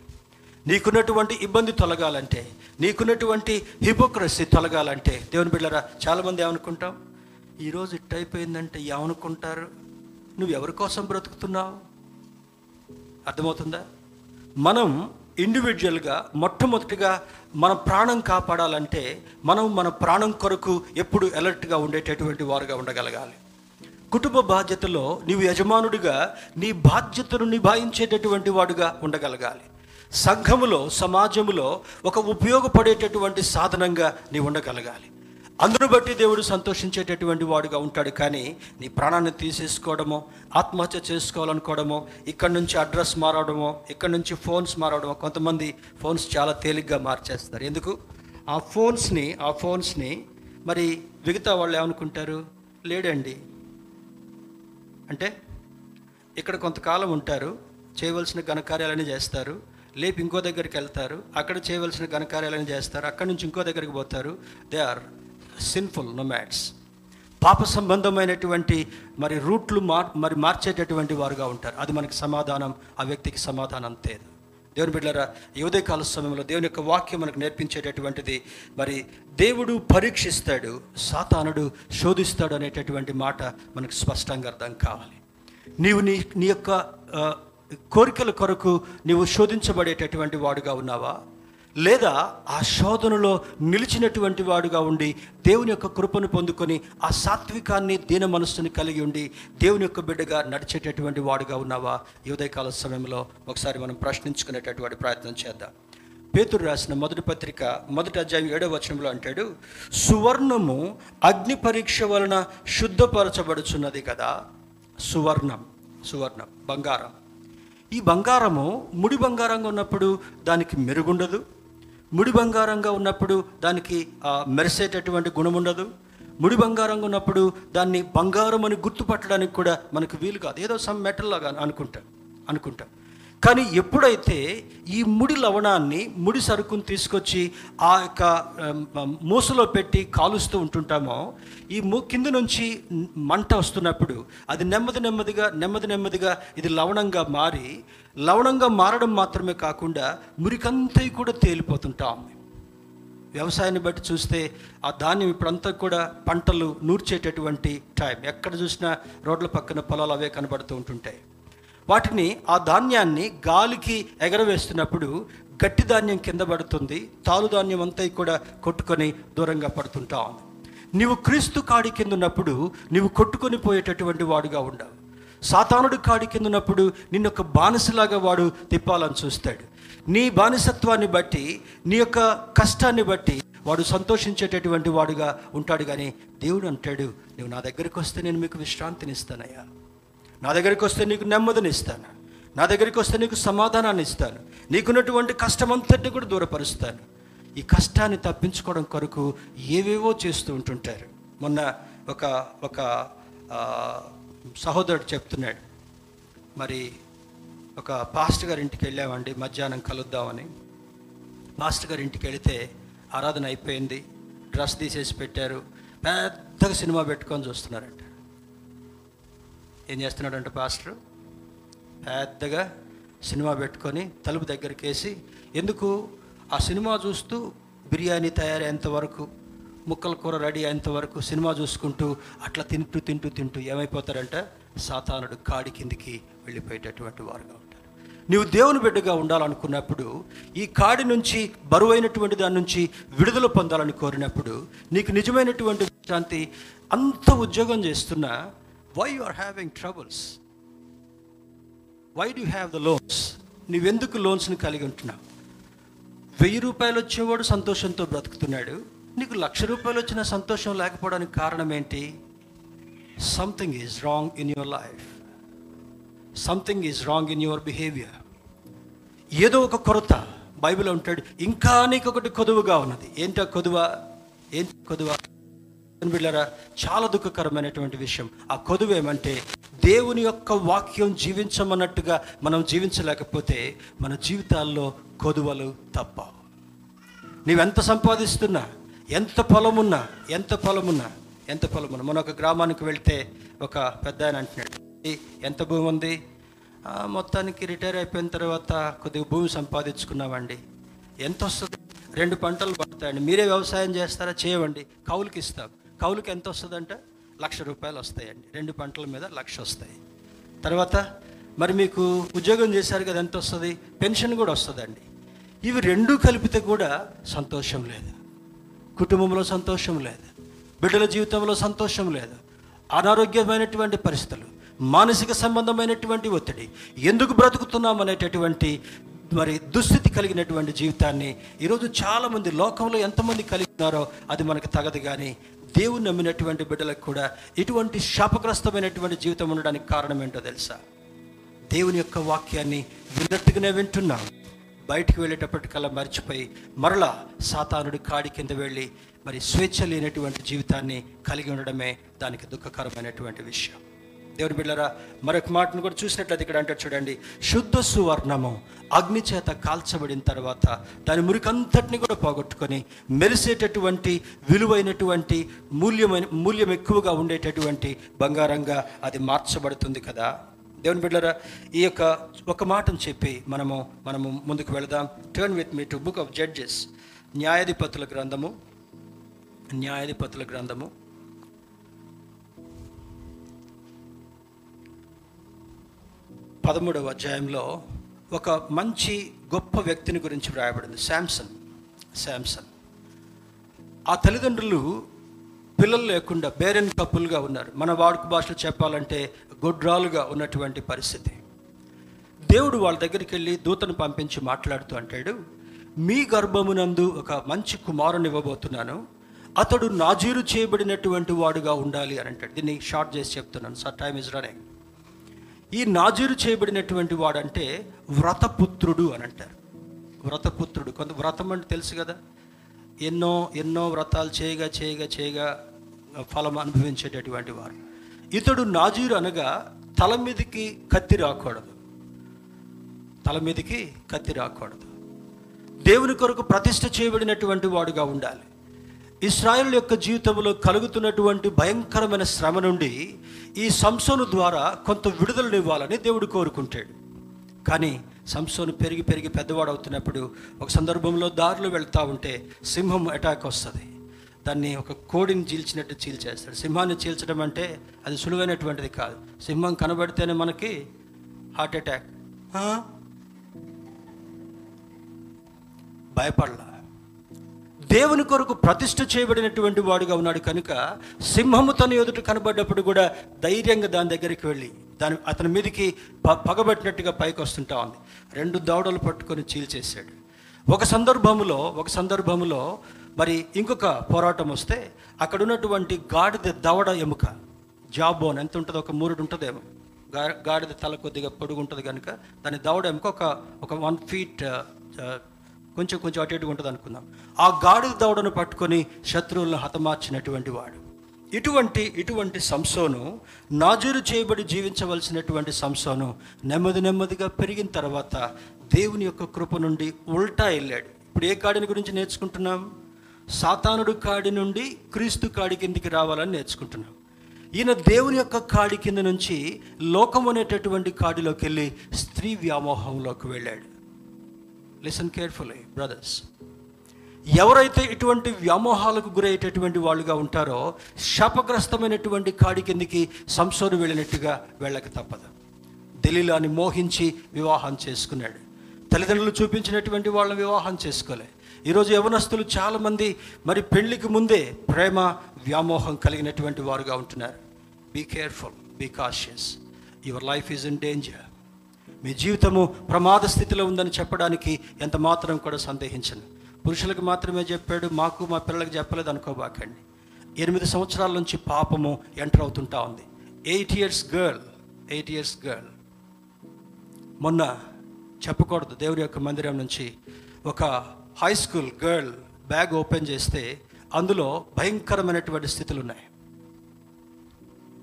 నీకున్నటువంటి ఇబ్బంది తొలగాలంటే నీకున్నటువంటి హిపోక్రసీ తొలగాలంటే దేవుని బిడ్డరా చాలామంది ఏమనుకుంటాం? ఈరోజు ఇట్ అయిపోయిందంటే ఏమనుకుంటారు? నువ్వు ఎవరి కోసం బ్రతుకుతున్నావు? అర్థమవుతుందా? మనం ఇండివిజువల్గా మొట్టమొదటిగా మన ప్రాణం కాపాడాలంటే మనం మన ప్రాణం కొరకు ఎప్పుడు అలర్ట్గా ఉండేటటువంటి వారుగా ఉండగలగాలి. కుటుంబ బాధ్యతలో నీవు యజమానుడిగా నీ బాధ్యతను నిభాయించేటటువంటి వాడుగా ఉండగలగాలి. సంఘములో సమాజములో ఒక ఉపయోగపడేటటువంటి సాధనంగా నీవు ఉండగలగాలి. అందును బట్టి దేవుడు సంతోషించేటటువంటి వాడుగా ఉంటాడు కానీ నీ ప్రాణాన్ని తీసేసుకోవడమో ఆత్మహత్య చేసుకోవాలనుకోవడమో ఇక్కడి నుంచి అడ్రస్ మారడమో ఇక్కడి నుంచి ఫోన్స్ మారడమో కొంతమంది ఫోన్స్ చాలా తేలిగ్గా మార్చేస్తారు. ఎందుకు? ఆ ఫోన్స్ని ఆ ఫోన్స్ని మరి మిగతా వాళ్ళు ఏమనుకుంటారు? లేడండి. అంటే ఇక్కడ కొంతకాలం ఉంటారు చేయవలసిన ఘనకార్యాలన్నీ చేస్తారు లేపి ఇంకో దగ్గరికి వెళ్తారు అక్కడ చేయవలసిన ఘనకార్యాలన్నీ చేస్తారు అక్కడి నుంచి ఇంకో దగ్గరికి పోతారు. దే ఆర్ సిన్ఫుల్ నొమాడ్స్ పాప సంబంధమైనటువంటి మరి రూట్లు మార్ మరి మార్చేటటువంటి వారుగా ఉంటారు. అది మనకి సమాధానం ఆ వ్యక్తికి సమాధానం అంతే దేవుని బిడ్డరా యువదే కాల సమయంలో దేవుని యొక్క వాక్యం మనకు నేర్పించేటటువంటిది మరి దేవుడు పరీక్షిస్తాడు సాతానుడు శోధిస్తాడు అనేటటువంటి మాట మనకు స్పష్టంగా అర్థం కావాలి. నీవు నీ నీ యొక్క కోరికల కొరకు నీవు శోధించబడేటటువంటి వాడుగా ఉన్నావా? లేదా ఆ శోధనలో నిలిచినటువంటి వాడుగా ఉండి దేవుని యొక్క కృపను పొందుకొని ఆ సాత్వికాన్ని దీన మనస్సుని కలిగి ఉండి దేవుని యొక్క బిడ్డగా నడిచేటటువంటి వాడుగా ఉన్నావా? ఈ ఉదయకాల సమయంలో ఒకసారి మనం ప్రశ్నించుకునేటటువంటి ప్రయత్నం చేద్దాం. పేతురు రాసిన మొదటి పత్రిక మొదటి అధ్యాయం ఏడవ వచనంలో అంటాడు సువర్ణము అగ్ని పరీక్ష వలన శుద్ధపరచబడుచున్నది కదా? సువర్ణం సువర్ణం బంగారం. ఈ బంగారము ముడి బంగారంగా ఉన్నప్పుడు దానికి మెరుగుండదు? ముడి బంగారంగా ఉన్నప్పుడు దానికి మెరిసేటటువంటి గుణం ఉండదు. ముడి బంగారంగా ఉన్నప్పుడు దాన్ని బంగారం అని గుర్తుపట్టడానికి కూడా మనకు వీలు కాదు. ఏదో సమ్ మెటల్ లాగా అనుకుంటాం అనుకుంటాం. కానీ ఎప్పుడైతే ఈ ముడి లవణాన్ని ముడి సరుకును తీసుకొచ్చి ఆ యొక్క మూసలో పెట్టి కాలుస్తూ ఉంటుంటామో ఈ మూ కింద నుంచి మంట వస్తున్నప్పుడు అది నెమ్మది నెమ్మదిగా నెమ్మది నెమ్మదిగా ఇది లవణంగా మారి లవణంగా మారడం మాత్రమే కాకుండా మురికంతా కూడా తేలిపోతుంటాం. వ్యవసాయాన్ని బట్టి చూస్తే ఆ ధాన్యం ఇప్పుడంతా కూడా పంటలు నూర్చేటటువంటి టైం. ఎక్కడ చూసినా రోడ్ల పక్కన పొలాలు అవే కనబడుతూ ఉంటుంటాయి. వాటిని ఆ ధాన్యాన్ని గాలికి ఎగరవేస్తున్నప్పుడు గట్టి ధాన్యం కింద పడుతుంది. తాలు ధాన్యం అంతా కూడా కొట్టుకొని దూరంగా పడుతుంటా ఉంది. నీవు క్రీస్తు కాడి కింద ఉన్నప్పుడు నీవు కొట్టుకొని పోయేటటువంటి వాడుగా ఉండవు. సాతానుడు కాడి కింద ఉన్నప్పుడు నిన్ను ఒక బానిసలాగా వాడు తిప్పాలని చూస్తాడు. నీ బానిసత్వాన్ని బట్టి నీ యొక్క కష్టాన్ని బట్టి వాడు సంతోషించేటటువంటి వాడుగా ఉంటాడు. కానీ దేవుడు అంటాడు నువ్వు నా దగ్గరికి వస్తే నేను మీకు విశ్రాంతినిస్తానయ్యా. నా దగ్గరికి వస్తే నీకు నెమ్మదిని ఇస్తాను. నా దగ్గరికి వస్తే నీకు సమాధానాన్ని ఇస్తాను. నీకున్నటువంటి కష్టమంతటిని కూడా దూరపరుస్తాను. ఈ కష్టాన్ని తప్పించుకోవడం కొరకు ఏవేవో చేస్తూ ఉంటుంటారు. మొన్న ఒక ఒక సహోదరుడు చెప్తున్నాడు. మరి ఒక పాస్టర్ గారి ఇంటికి వెళ్ళామండి మధ్యాహ్నం కలుద్దామని. పాస్ట్ గారి ఇంటికి వెళితే ఆరాధన అయిపోయింది డ్రెస్ తీసేసి పెట్టారు పెద్దగా సినిమా పెట్టుకొని చూస్తున్నారంట. ఏం చేస్తున్నాడంట పాస్టర్? పెద్దగా సినిమా పెట్టుకొని తలుపు దగ్గరికి వేసి ఎందుకు? ఆ సినిమా చూస్తూ బిర్యానీ తయారయ్యేంత వరకు ముక్కల కూర రెడీ అయ్యేంత వరకు సినిమా చూసుకుంటూ అట్లా తింటూ తింటూ తింటూ ఏమైపోతారంట సాతానుడు కాడి కిందికి వెళ్ళిపోయేటటువంటి వారుగా ఉంటారు నీవు దేవుని బిడ్డగా ఉండాలనుకున్నప్పుడు ఈ కాడి నుంచి బరువైనటువంటి దాని నుంచి విడుదల పొందాలని కోరినప్పుడు నీకు నిజమైనటువంటి శాంతి అంత ఉద్యోగం చేస్తున్నా why you are having troubles why do have the loans నువ్వెందుకు లోన్స్ని కలిగి ఉంటున్నావు? వెయ్యి రూపాయలు వచ్చేవాడు సంతోషంతో బ్రతుకుతున్నాడు. నీకు లక్ష రూపాయలు వచ్చిన సంతోషం లేకపోవడానికి కారణం ఏంటి? Something is wrong in your life something is wrong in your behaviour ఏదో ఒక కొరత బైబిల్ ఉంటాడు. ఇంకా నీకు ఒకటి కొదువుగా ఉన్నది. ఏంటో కొదువ? ఏంటి కొదువ? బిళ్ళరా చాలా దుఃఖకరమైనటువంటి విషయం. ఆ కొదువు ఏమంటే దేవుని యొక్క వాక్యం జీవించమన్నట్టుగా మనం జీవించలేకపోతే మన జీవితాల్లో కొదువలు తప్ప. నీవెంత సంపాదిస్తున్నా ఎంత పొలమున్నా ఎంత పొలమున్నా ఎంత పొలమున్నా. మన ఒక గ్రామానికి వెళ్తే ఒక పెద్ద ఆయన అంటున్నాడు ఎంత భూమి ఉంది? మొత్తానికి రిటైర్ అయిపోయిన తర్వాత కొద్దిగా భూమి సంపాదించుకున్నామండి. ఎంత వస్తుంది? రెండు పంటలు పడతాయండి. మీరే వ్యవసాయం చేస్తారా? చేయవండి కౌలుకి ఇస్తాం కౌలుకి ఎంత వస్తుందంటే లక్ష రూపాయలు వస్తాయండి. రెండు పంటల మీద లక్ష వస్తాయి. తర్వాత మరి మీకు ఉద్యోగం చేశారు కదా ఎంత వస్తుంది? పెన్షన్ కూడా వస్తుందండి. ఇవి రెండూ కలిపితే కూడా సంతోషం లేదు. కుటుంబంలో సంతోషం లేదు. బిడ్డల జీవితంలో సంతోషం లేదు. అనారోగ్యమైనటువంటి పరిస్థితులు మానసిక సంబంధమైనటువంటి ఒత్తిడి ఎందుకు బ్రతుకుతున్నాం అనేటటువంటి మరి దుస్థితి కలిగినటువంటి జీవితాన్ని ఈరోజు చాలామంది లోకంలో ఎంతమంది కలిగి ఉన్నారో అది మనకు తగదు కానీ దేవుని నమ్మినటువంటి బిడ్డలకు కూడా ఇటువంటి శాపగ్రస్తమైనటువంటి జీవితం ఉండడానికి కారణం ఏంటో తెలుసా? దేవుని యొక్క వాక్యాన్ని విన్నట్టుగానే వింటున్నాం. బయటికి వెళ్ళేటప్పటికల్లా మర్చిపోయి మరలా సాతానుడి కాడి కింద వెళ్ళి మరి స్వేచ్ఛ లేనటువంటి జీవితాన్ని కలిగి ఉండడమే దానికి దుఃఖకరమైనటువంటి విషయం. దేవుని బిళ్ళరా మరొక మాటను కూడా చూసినట్లయితే ఇక్కడ అంటే చూడండి శుద్ధ సువర్ణము అగ్ని చేత కాల్చబడిన తర్వాత దాని మురికంతటిని కూడా పోగొట్టుకొని మెరిసేటటువంటి విలువైనటువంటి మూల్యమైన మూల్యం ఎక్కువగా ఉండేటటువంటి బంగారంగా అది మార్చబడుతుంది కదా? దేవుని బిడ్డరా ఈ యొక్క ఒక మాటను చెప్పి మనము మనము ముందుకు వెళదాం. Turn with me to book of Judges న్యాయాధిపతుల గ్రంథము. న్యాయాధిపతుల గ్రంథము. పదమూడవ అధ్యాయంలో ఒక మంచి గొప్ప వ్యక్తిని గురించి వ్రాయబడింది. శాంసన్. శాంసన్. ఆ తల్లిదండ్రులు పిల్లలు లేకుండా బేరెన్ కప్పులుగా ఉన్నారు. మన వాడుక భాషలో చెప్పాలంటే గొడ్రాలుగా ఉన్నటువంటి పరిస్థితి. దేవుడు వాళ్ళ దగ్గరికి వెళ్ళి దూతను పంపించి మాట్లాడుతూ అంటాడు మీ గర్భమునందు ఒక మంచి కుమారుని ఇవ్వబోతున్నాను. అతడు నాజీరు చేయబడినటువంటి వాడుగా ఉండాలి అని అంటాడు. దీన్ని షార్ట్ చేసి చెప్తున్నాను. సార్ టైమ్ ఇస్ రనింగ్ ఈ నాజీరు చేయబడినటువంటి వాడంటే వ్రతపుత్రుడు అని అంటారు. వ్రతపుత్రుడు. కొంత వ్రతం అంటే తెలుసు కదా. ఎన్నో ఎన్నో వ్రతాలు చేయగా చేయగా చేయగా ఫలం అనుభవించేటటువంటి వారు ఇతడు నాజీరు అనగా తల మీదకి కత్తి రాకూడదు. తల మీదకి కత్తి రాకూడదు. దేవుని కొరకు ప్రతిష్ట చేయబడినటువంటి వాడుగా ఉండాలి. ఇస్రాయల్ యొక్క జీవితంలో కలుగుతున్నటువంటి భయంకరమైన శ్రమ నుండి ఈ సంసోను ద్వారా కొంత విడుదలనివ్వాలని దేవుడు కోరుకుంటాడు. కానీ సంసోను పెరిగి పెరిగి పెద్దవాడు అవుతున్నప్పుడు ఒక సందర్భంలో దారిలో వెళ్తూ ఉంటే సింహం అటాక్ వస్తుంది. దాన్ని ఒక కోడిని చీల్చినట్టు చీల్చేస్తాడు. సింహాన్ని చీల్చడం అంటే అది సులువైనటువంటిది కాదు. సింహం కనబడితేనే మనకి హార్ట్ అటాక్. భయపడలా. దేవుని కొరకు ప్రతిష్ఠ చేయబడినటువంటి వాడుగా ఉన్నాడు కనుక సింహము తన ఎదుట కనబడ్డప్పుడు కూడా ధైర్యంగా దాని దగ్గరికి వెళ్ళి దాని అతని మీదకి ప పగబెట్టినట్టుగా పైకి వస్తుంటా ఉంది. రెండు దవడలు పట్టుకొని చీల్చేశాడు. ఒక సందర్భములో ఒక సందర్భములో మరి ఇంకొక పోరాటం వస్తే అక్కడ ఉన్నటువంటి గాడిద దవడ ఎముక జాబోన్ ఎంత ఉంటుందో ఒక మూరుడు ఉంటుందేమో. గా గాడిద తల కొద్దిగా పొడుగు ఉంటుంది కనుక దాని దవడ ఎముక ఒక ఒక వన్ ఫీట్ కొంచెం కొంచెం అటు ఇటుగా ఉంటుంది అనుకుందాం. ఆ గాడిద దవడను పట్టుకొని శత్రువులను హతమార్చినటువంటి వాడు. ఇటువంటి ఇటువంటి సంసోను నాజూరు చేయబడి జీవించవలసినటువంటి సంసోను నెమ్మది నెమ్మదిగా పెరిగిన తర్వాత దేవుని యొక్క కృప నుండి ఉల్టా వెళ్ళాడు. ఇప్పుడు ఏ కాడిని గురించి నేర్చుకుంటున్నాం? సాతానుడు కాడి నుండి క్రీస్తు కాడి కిందికి రావాలని నేర్చుకుంటున్నాం. ఈయన దేవుని యొక్క కాడి కింద నుంచి లోకం అనేటటువంటి కాడిలోకి వెళ్ళి స్త్రీ వ్యామోహంలోకి వెళ్ళాడు. లిసన్ కేర్ఫుల్లీ బ్రదర్స్ ఎవరైతే ఇటువంటి వ్యామోహాలకు గురయ్యేటటువంటి వాళ్ళుగా ఉంటారో శాపగ్రస్తమైనటువంటి కాడి కిందికి సంసోరు వెళ్ళినట్టుగా వెళ్ళక తప్పదు. దలీలాని మోహించి వివాహం చేసుకున్నాడు. తల్లిదండ్రులు చూపించినటువంటి వాళ్ళని వివాహం చేసుకోలే. ఈరోజు యవనస్తులు చాలామంది మరి పెళ్ళికి ముందే ప్రేమ వ్యామోహం కలిగినటువంటి వారుగా ఉంటున్నారు. Be careful be cautious your life is in danger మీ జీవితము ప్రమాద స్థితిలో ఉందని చెప్పడానికి ఎంత మాత్రం కూడా సందేహించను. పురుషులకు మాత్రమే చెప్పాడు మాకు మా పిల్లలకు చెప్పలేదు అనుకోబాకండి. ఎనిమిది సంవత్సరాల నుంచి పాపము ఎంటర్ అవుతుంటా ఉంది. Eight years girl eight years girl మొన్న చెప్పకూడదు దేవుడి యొక్క మందిరం నుంచి ఒక high school girl bag open చేస్తే అందులో భయంకరమైనటువంటి స్థితులు ఉన్నాయి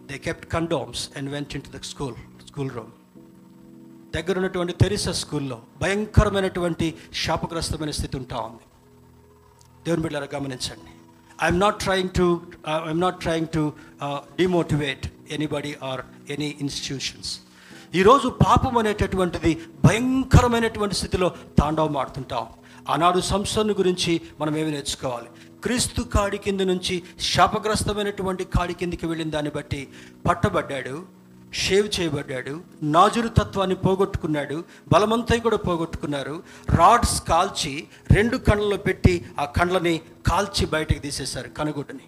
they kept condoms and went into the school school room దగ్గర ఉన్నటువంటి తెరిసా స్కూల్లో భయంకరమైనటువంటి శాపగ్రస్తమైన స్థితి ఉంటా ఉంది. దేవుని బిడ్డారా గమనించండి. I'm not trying to I'm not trying to demotivate anybody or any institutions ఈరోజు పాపం అనేటటువంటిది భయంకరమైనటువంటి స్థితిలో తాండవం ఆడుతుంటాం ఆనాడు సంస్థను గురించి మనం ఏమి నేర్చుకోవాలి? క్రీస్తు కాడి కింద నుంచి శాపగ్రస్తమైనటువంటి కాడి కిందికి వెళ్ళిన దాన్ని బట్టి పట్టబడ్డాడు. షేవ్ చేయబడ్డాడు నాజురు తత్వాన్ని పోగొట్టుకున్నాడు బలమంతా కూడా పోగొట్టుకున్నారు. రాడ్స్ కాల్చి రెండు కండ్లలో పెట్టి ఆ కండ్లని కాల్చి బయటకు తీసేశారు కనుగుడ్డని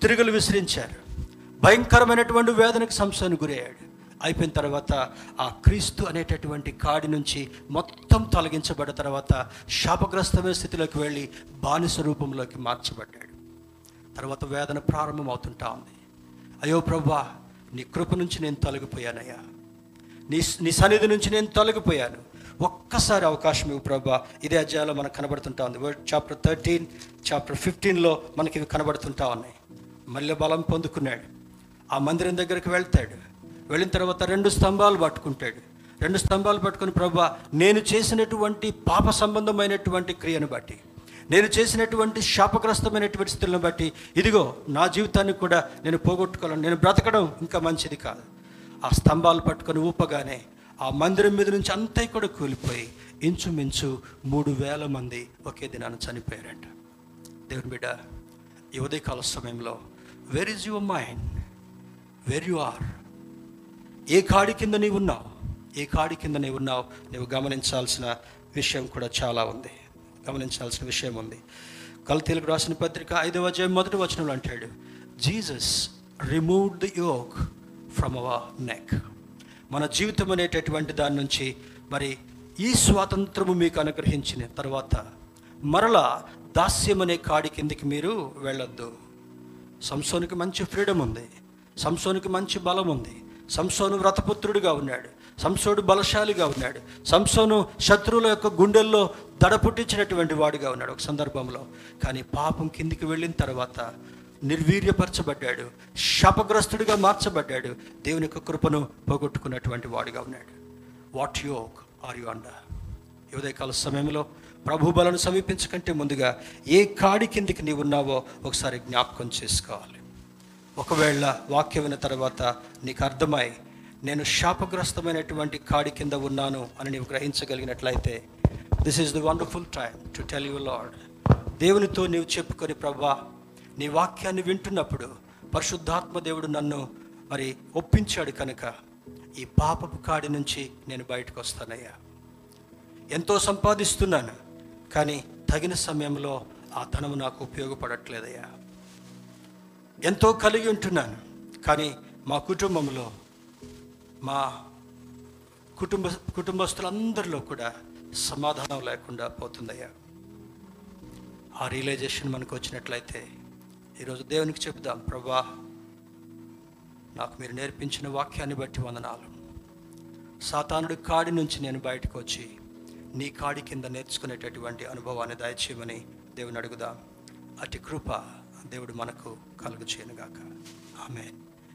తిరుగులు విసిరించారు. భయంకరమైనటువంటి వేదనకు సంశయానికి గురయ్యాడు. అయిపోయిన తర్వాత ఆ క్రీస్తు అనేటటువంటి కాడి నుంచి మొత్తం తొలగించబడ్డ తర్వాత శాపగ్రస్తమైన స్థితిలోకి వెళ్ళి బానిస రూపంలోకి మార్చబడ్డాడు. తర్వాత వేదన ప్రారంభమవుతుంటా ఉంది. అయ్యో ప్రభా నీ కృప నుంచి నేను తొలగిపోయానయ్యా. నీ నీ సన్నిధి నుంచి నేను తొలగిపోయాను. ఒక్కసారి అవకాశం ఇవ్వు ప్రభా. ఇదే అధ్యాయంలో మనకు కనబడుతుంటా ఉంది. వర్డ్ చాప్టర్ థర్టీన్ చాప్టర్ ఫిఫ్టీన్లో మనకి ఇవి కనబడుతుంటా ఉన్నాయి. మళ్ళీ బలం పొందుకున్నాడు. ఆ మందిరం దగ్గరికి వెళ్తాడు. వెళ్ళిన తర్వాత రెండు స్తంభాలు పట్టుకుంటాడు. రెండు స్తంభాలు పట్టుకుని ప్రభా నేను చేసినటువంటి పాప సంబంధమైనటువంటి క్రియను బట్టి నేను చేసినటువంటి శాపగ్రస్తమైనటువంటి స్థితులను బట్టి ఇదిగో నా జీవితాన్ని కూడా నేను పోగొట్టుకోవాలని నేను బ్రతకడం ఇంకా మంచిది కాదు. ఆ స్తంభాలు పట్టుకొని ఊపగానే ఆ మందిరం మీద నుంచి అంతా కూడా కూలిపోయి ఇంచుమించు మూడు వేల మంది ఒకే దినాన్ని చనిపోయారంట. దేవుని బిడ్డ ఈ ఉదయకాల సమయంలో where is your mind where you are a కాడి కింద నీవు ఉన్నావు? ఏ కాడి కింద నీవు ఉన్నావు? నువ్వు గమనించాల్సిన విషయం కూడా చాలా ఉంది. గమనించాల్సిన విషయం ఉంది. కల్తీలకు రాసిన పత్రిక ఐదవ అధ్యాయం మొదటి వచనంలో అంటాడు Jesus remove the yoke from our neck మన జీవితం అనేటటువంటి దాని నుంచి మరి ఈ స్వాతంత్రము మీకు అనుగ్రహించిన తర్వాత మరలా దాస్యం అనే కాడి కిందికి మీరు వెళ్ళొద్దు. సంసోనికి మంచి ఫ్రీడమ్ ఉంది. సంసోనికి మంచి బలం ఉంది. సంసోను వ్రతపుత్రుడిగా ఉన్నాడు. సంసోడు బలశాలిగా ఉన్నాడు. సంసోను శత్రువుల యొక్క గుండెల్లో దడ పుట్టించినటువంటి వాడిగా ఉన్నాడు ఒక సందర్భంలో. కానీ పాపం కిందికి వెళ్ళిన తర్వాత నిర్వీర్యపరచబడ్డాడు. శాపగ్రస్తుడిగా మార్చబడ్డాడు. దేవుని యొక్క కృపను పోగొట్టుకున్నటువంటి వాడిగా ఉన్నాడు. What yoke are you under ఈ ఉదయకాల సమయంలో ప్రభు బలను సమీపించకంటే ముందుగా ఏ కాడి కిందికి నీవు ఉన్నావో ఒకసారి జ్ఞాపకం చేసుకోవాలి. ఒకవేళ వాక్యం విన్న తర్వాత నీకు అర్థమై నేను శాపగ్రస్తమైనటువంటి కాడి కింద ఉన్నాను అని నీవు గ్రహించగలిగినట్లయితే this is the wonderful time to tell you Lord దేవునితో నీవు చెప్పుకొని ప్రభా నీ వాక్యాన్ని వింటున్నప్పుడు పరిశుద్ధాత్మ దేవుడు నన్ను మరి ఒప్పించాడు కనుక ఈ పాపపు కాడి నుంచి నేను బయటకు వస్తానయ్యా ఎంతో సంపాదిస్తున్నాను కానీ తగిన సమయంలో ఆ ధనము నాకు ఉపయోగపడట్లేదయ్యా. ఎంతో కలిగి ఉంటున్నాను కానీ మా కుటుంబంలో మా కుటుంబ కుటుంబస్తులందరిలో కూడా సమాధానం లేకుండా పోతుందయ్యా. ఆ రియలైజేషన్ మనకు వచ్చినట్లయితే ఈరోజు దేవునికి చెబుదాం ప్రభా నాకు మీరు నేర్పించిన వాక్యాన్ని బట్టి వందనాలు. సాతానుడి కాడి నుంచి నేను బయటకు వచ్చి నీ కాడి కింద నేర్చుకునేటటువంటి అనుభవాన్ని దయచేయమని దేవుని అడుగుదాం. అటు కృప దేవుడు మనకు కలుగు చేయనుగాక ఆమె